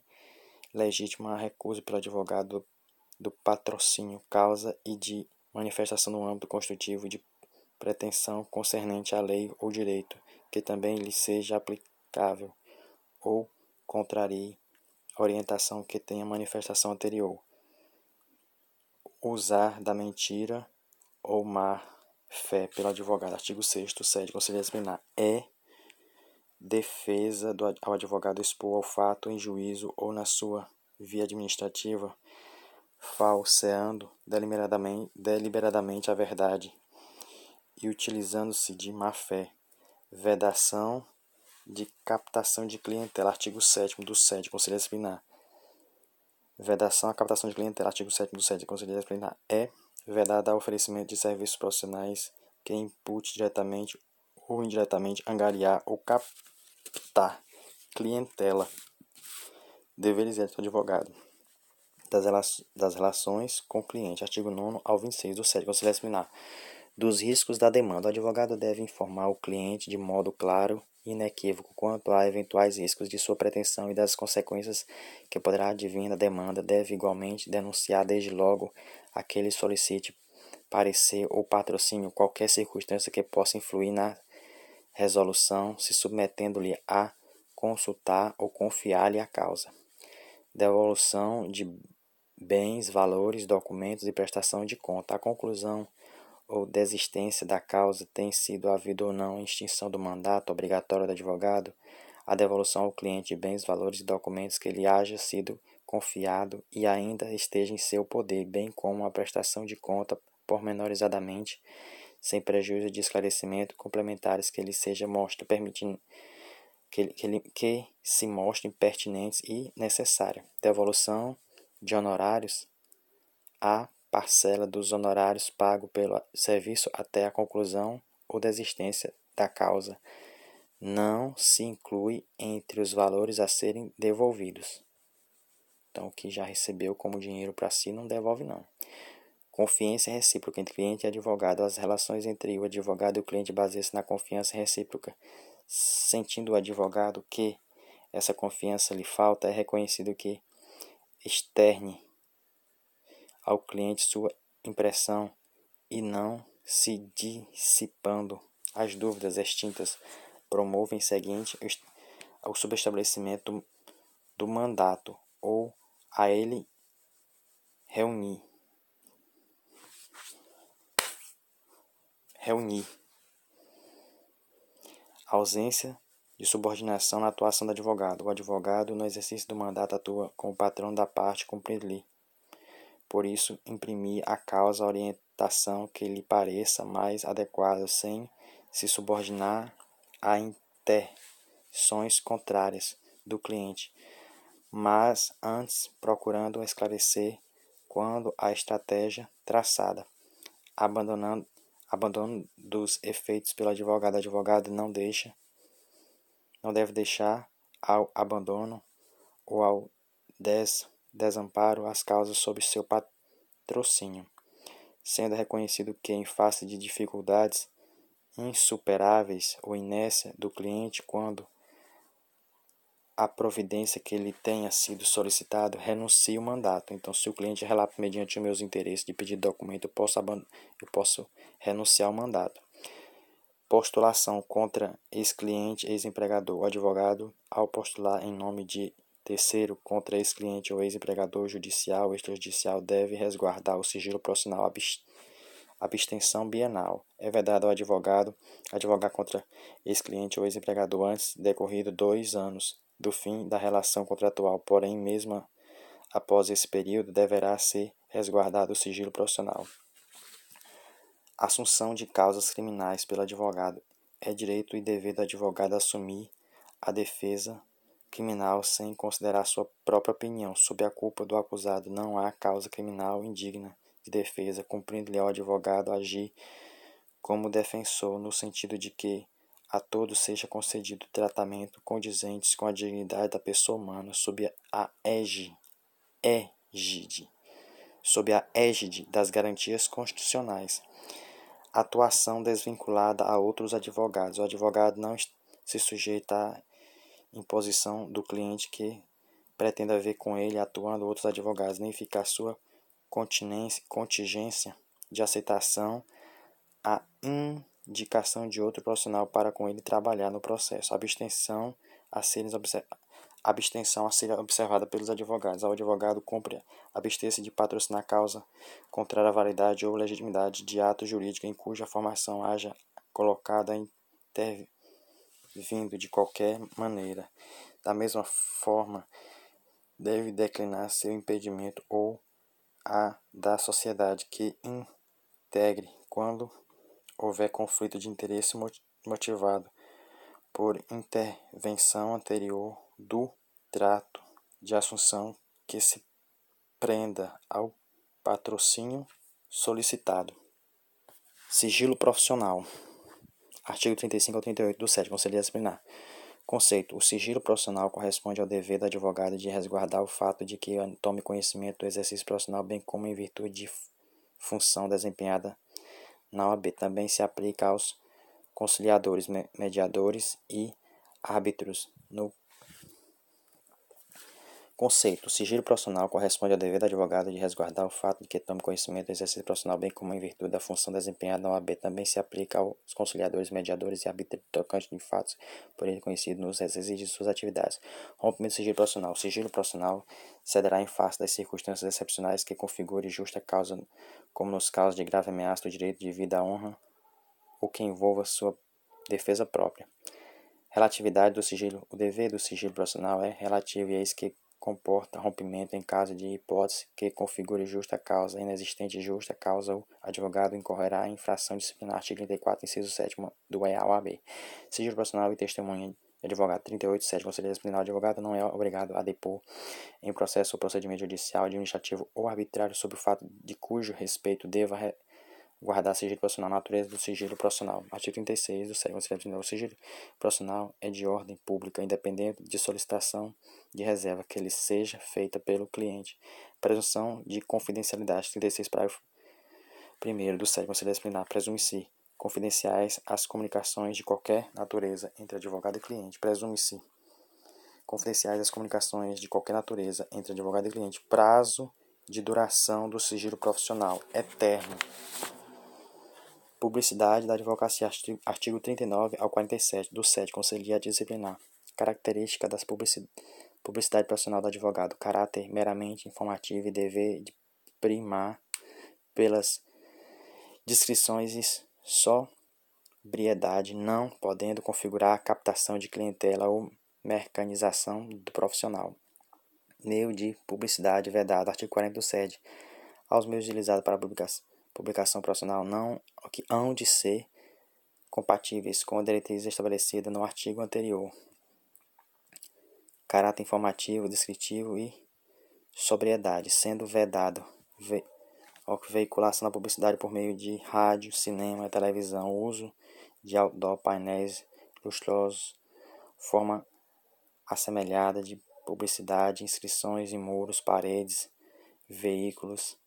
[SPEAKER 2] legítima a recusa pelo advogado do patrocínio, causa e de manifestação no âmbito constitutivo de pretensão concernente à lei ou direito, que também lhe seja aplicável, ou contrarie a orientação que tenha manifestação anterior. Usar da mentira ou má fé pelo advogado. Artigo 6 7 Conselho Disciplinar. É defesa do, ao advogado expor ao fato em juízo ou na sua via administrativa, falseando deliberadamente, deliberadamente a verdade e utilizando-se de má-fé. Vedação de captação de clientela, artigo 7 do 7, Conselho Disciplinar. Vedação à captação de clientela, artigo 7 do 7, Conselho Disciplinar. É vedada ao oferecimento de serviços profissionais que impute diretamente ou indiretamente angariar ou captar clientela. Deveres éticos do advogado. Das, relações com o cliente, artigo 9 ao 26 do 7, Conselho Disciplinar dos riscos da demanda. O advogado deve informar o cliente de modo claro e inequívoco quanto a eventuais riscos de sua pretensão e das consequências que poderá advir da demanda. Deve igualmente denunciar desde logo aquele solicite parecer ou patrocínio qualquer circunstância que possa influir na resolução, se submetendo-lhe a consultar ou confiar-lhe a causa. Devolução de bens, valores, documentos e prestação de conta. A conclusão ou desistência da causa tem sido havido ou não extinção do mandato obrigatório do advogado, a devolução ao cliente de bens, valores e documentos que lhe haja sido confiado e ainda esteja em seu poder, bem como a prestação de conta pormenorizadamente, sem prejuízo de esclarecimento complementares que lhe seja mostra permitindo que, que, que se mostrem pertinentes e necessárias. Devolução de honorários a parcela dos honorários pagos pelo serviço até a conclusão ou desistência da causa não se inclui entre os valores a serem devolvidos. Então, o que já recebeu como dinheiro para si não devolve, não. Confiança recíproca entre cliente e advogado. As relações entre o advogado e o cliente baseiam-se na confiança recíproca. Sentindo o advogado que essa confiança lhe falta, é reconhecido que externe ao cliente sua impressão e não se dissipando as dúvidas extintas promovem seguinte ao subestabelecimento do mandato ou a ele reunir reunir a ausência de subordinação na atuação do advogado. O advogado, no exercício do mandato, atua como patrão da parte cumprir-lhe. Por isso, imprimir a causa a orientação que lhe pareça mais adequada, sem se subordinar a intenções contrárias do cliente, mas antes procurando esclarecer quando a estratégia traçada, abandonando abandono dos efeitos pelo advogado. Advogado não deixa, não deve deixar ao abandono ou ao des, desamparo as causas sob seu patrocínio, sendo reconhecido que, em face de dificuldades insuperáveis ou inércia do cliente, quando a providência que lhe tenha sido solicitado renuncie o mandato. Então, se o cliente relata mediante meus interesses de pedir documento, eu posso, eu posso renunciar ao mandato. Postulação contra ex-cliente, ex-empregador. O advogado, ao postular em nome de terceiro contra ex-cliente ou ex-empregador judicial extrajudicial, deve resguardar o sigilo profissional abstenção bienal. É vedado ao advogado advogar contra ex-cliente ou ex-empregador antes decorrido dois anos do fim da relação contratual, porém, mesmo após esse período, deverá ser resguardado o sigilo profissional. Assunção de causas criminais pelo advogado. É direito e dever do advogado assumir a defesa criminal sem considerar sua própria opinião. Sob a culpa do acusado, não há causa criminal indigna de defesa, cumprindo-lhe ao advogado agir como defensor, no sentido de que a todos seja concedido tratamento condizentes com a dignidade da pessoa humana sob a égide, sob a égide das garantias constitucionais. Atuação desvinculada a outros advogados. O advogado não se sujeita imposição do cliente que pretenda ver com ele atuando outros advogados, nem ficar sua contingência de aceitação a indicação de outro profissional para com ele trabalhar no processo. Abstenção a ser, abstenção a ser observada pelos advogados. Ao advogado cumpre abster-se de patrocinar causa contrária à validade ou legitimidade de ato jurídico em cuja formação haja colocada intervindo de qualquer maneira. Da mesma forma, deve declinar seu impedimento ou a da sociedade que integre quando houver conflito de interesse motivado por intervenção anterior do trato de assunção que se prenda ao patrocínio solicitado. Sigilo profissional. Artigo 35 ao 38 do 7. Conselho Disciplinar. Conceito: O sigilo profissional corresponde ao dever do advogado de resguardar o fato de que tome conhecimento do exercício profissional, bem como em virtude de função desempenhada na OAB também se aplica aos conciliadores, mediadores e árbitros. No conceito, o sigilo profissional corresponde ao dever do advogado de resguardar o fato de que tome conhecimento do exercício profissional, bem como em virtude da função desempenhada na OAB. Também se aplica aos conciliadores, mediadores e árbitros tocantes de fatos por ele conhecido nos exercícios de suas atividades. Rompimento do sigilo profissional. O sigilo profissional cederá em face das circunstâncias excepcionais que configure justa causa como nos casos de grave ameaça do direito de vida à honra ou que envolva sua defesa própria. Relatividade do sigilo. O dever do sigilo profissional é relativo e é isso que comporta rompimento em caso de hipótese que configure justa causa. Inexistente justa causa, o advogado incorrerá em infração disciplinar. Artigo 34, inciso 7 do EAOAB. Sigilo profissional e testemunha advogado 38, 7. Conselho disciplinar. O advogado não é obrigado a depor em processo ou procedimento judicial, administrativo ou arbitrário sobre o fato de cujo respeito deva guardar sigilo profissional, natureza do sigilo profissional. Artigo 36 do Código Civil. O sigilo profissional é de ordem pública, independente de solicitação de reserva que ele seja feita pelo cliente. Presunção de confidencialidade. 36 parágrafo 1 do Código Civil Disciplinar. Presume-se confidenciais as comunicações de qualquer natureza entre advogado e cliente. Presume-se confidenciais as comunicações de qualquer natureza entre advogado e cliente. Prazo de duração do sigilo profissional eterno. Publicidade da advocacia, artigo 39 ao 47 do 7 Conselho Disciplinar. Característica das publicidade, profissional do advogado. Caráter meramente informativo e dever de primar pelas descrições sobriedade, não podendo configurar a captação de clientela ou mecanização do profissional. Meio de publicidade vedado. Artigo 47. Aos meios utilizados para publicação publicação profissional não que hão de ser compatíveis com a diretriz estabelecida no artigo anterior. Caráter informativo, descritivo e sobriedade, sendo vedado ve veiculação da publicidade por meio de rádio, cinema e televisão, uso de outdoor, painéis lustrosos, forma assemelhada de publicidade, inscrições em muros, paredes, veículos,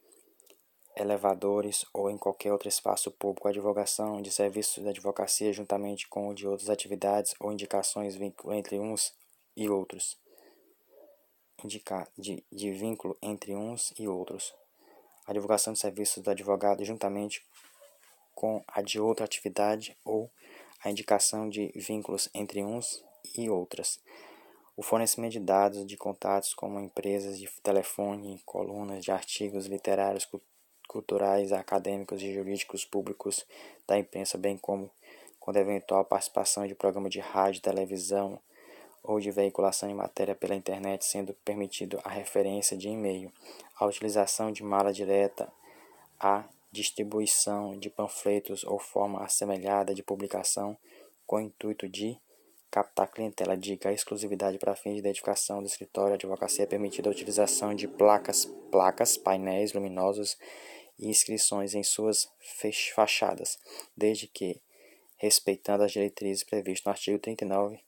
[SPEAKER 2] elevadores ou em qualquer outro espaço público, a divulgação de serviços de advocacia juntamente com o de outras atividades ou indicações entre uns e outros. Indicar de, de vínculo entre uns e outros. A divulgação de serviços do advogado juntamente com a de outra atividade ou a indicação de vínculos entre uns e outras. O fornecimento de dados de contatos como empresas de telefone, colunas de artigos literários, culturais, acadêmicos e jurídicos públicos da imprensa, bem como quando eventual participação de programa de rádio, televisão ou de veiculação de matéria pela internet, sendo permitido a referência de e-mail, a utilização de mala direta, a distribuição de panfletos ou forma assemelhada de publicação com o intuito de captar clientela. Dica: a exclusividade para fins de identificação do escritório de advocacia é permitida a utilização de placas, placas, painéis luminosos e inscrições em suas fachadas, desde que respeitando as diretrizes previstas no artigo 39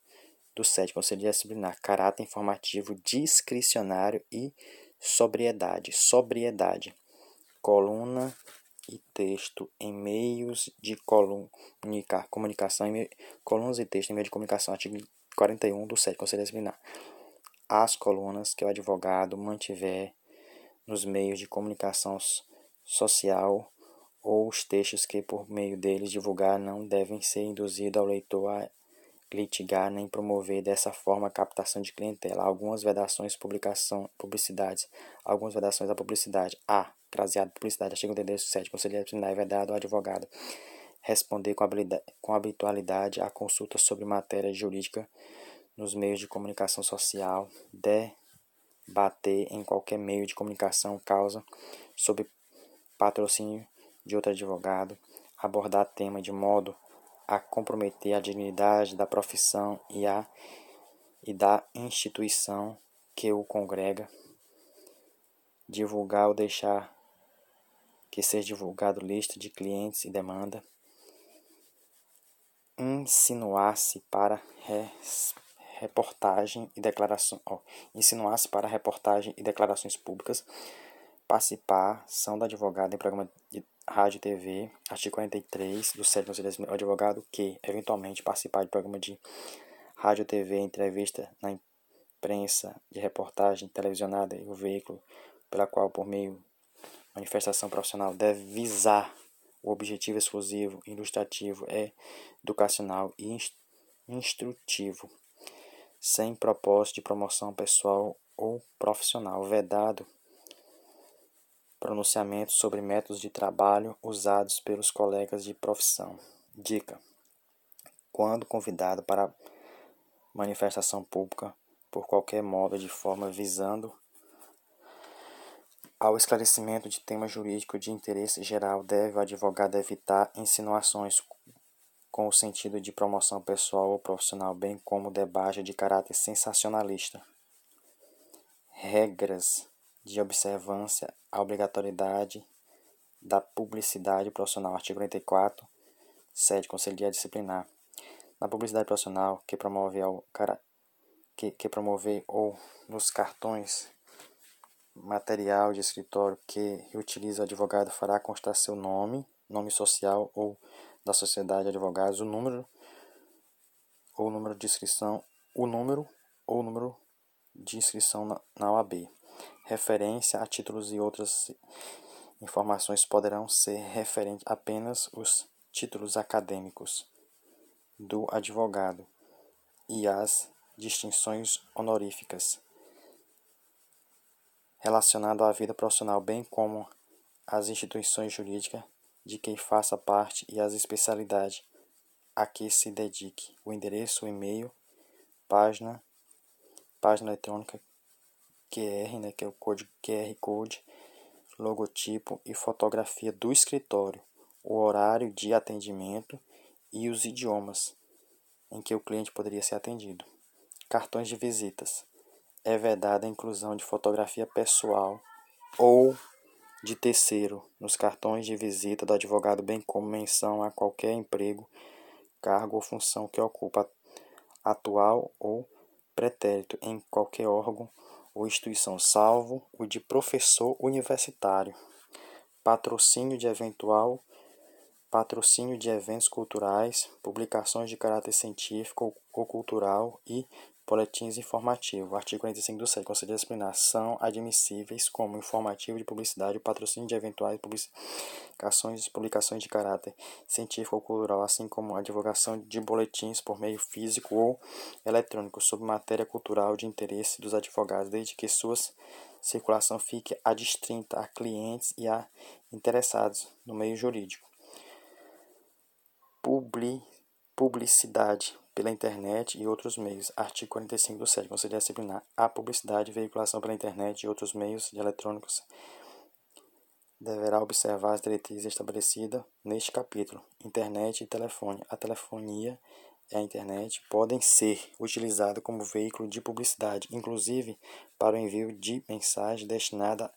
[SPEAKER 2] do 7 Conselho Disciplinar, caráter informativo discricionário e sobriedade. Sobriedade. Coluna e texto em meios de comunica, comunicação, em colunas e texto em meio de comunicação, artigo 41 do 7 Conselho Disciplinar. As colunas que o advogado mantiver nos meios de comunicação social ou os textos que por meio deles divulgar não devem ser induzidos ao leitor a litigar nem promover dessa forma a captação de clientela. Algumas vedações publicação, publicidades, algumas vedações à publicidade. A. Craseado publicidade. Artigo 37. Conselheiro disciplinar é vedado ao advogado responder com, habilidade, com habitualidade a consulta sobre matéria jurídica nos meios de comunicação social, debater em qualquer meio de comunicação causa sobre patrocínio de outro advogado, abordar tema de modo a comprometer a dignidade da profissão e, a, e da instituição que o congrega, divulgar ou deixar que seja divulgado lista de clientes e demanda, insinuar-se para res, reportagem e declaração, insinuar-se para reportagem e declarações públicas, participação do advogado em programa de rádio e TV, artigo 43 do 7 Conselho advogado que, eventualmente, participar de programa de rádio, TV, entrevista na imprensa, de reportagem televisionada e o veículo pela qual, por meio manifestação profissional, deve visar o objetivo exclusivo, ilustrativo, educacional e instrutivo, sem propósito de promoção pessoal ou profissional, vedado pronunciamentos sobre métodos de trabalho usados pelos colegas de profissão. Dica: quando convidado para manifestação pública por qualquer modo de forma visando ao esclarecimento de tema jurídico de interesse geral, deve o advogado evitar insinuações com o sentido de promoção pessoal ou profissional, bem como debate de caráter sensacionalista. Regras de observância à obrigatoriedade da publicidade profissional, artigo 44, 7, Conselho Disciplinar. Na publicidade profissional, que promove, ao, que, que promove ou nos cartões material de escritório que utiliza o advogado fará constar seu nome, nome social ou da sociedade de advogados, o número ou número de inscrição, o número ou número de inscrição na, na OAB. Referência a títulos e outras informações poderão ser referentes apenas os títulos acadêmicos do advogado e as distinções honoríficas relacionado à vida profissional, bem como as instituições jurídicas de quem faça parte e as especialidades a que se dedique. O endereço, o e-mail, página, página eletrônica QR, né, que é o código QR Code, logotipo e fotografia do escritório, o horário de atendimento e os idiomas em que o cliente poderia ser atendido. Cartões de visitas é vedada a inclusão de fotografia pessoal ou de terceiro nos cartões de visita do advogado, bem como menção a qualquer emprego, cargo ou função que ocupa atual ou pretérito em qualquer órgão ou instituição, salvo o de professor universitário. Patrocínio de eventual patrocínio de eventos culturais, publicações de caráter científico ou cultural e Boletins informativos. Artigo 45 do 7. Conselho Disciplinar são admissíveis como informativo de publicidade patrocínio de eventuais publicações publicações de caráter científico ou cultural, assim como a divulgação de boletins por meio físico ou eletrônico sobre matéria cultural de interesse dos advogados, desde que sua circulação fique adstrita a clientes e a interessados no meio jurídico. Publi, publicidade pela internet e outros meios. Artigo 45 do 7. Conselho Disciplinar. A publicidade e veiculação pela internet e outros meios de eletrônicos deverá observar as diretrizes estabelecidas neste capítulo. Internet e telefone. A telefonia e a internet podem ser utilizadas como veículo de publicidade, inclusive para o envio de mensagens destinadas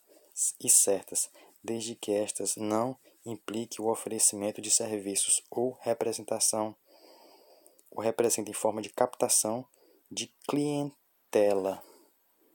[SPEAKER 2] e certas, desde que estas não implique o oferecimento de serviços ou representação o representa em forma de captação de clientela.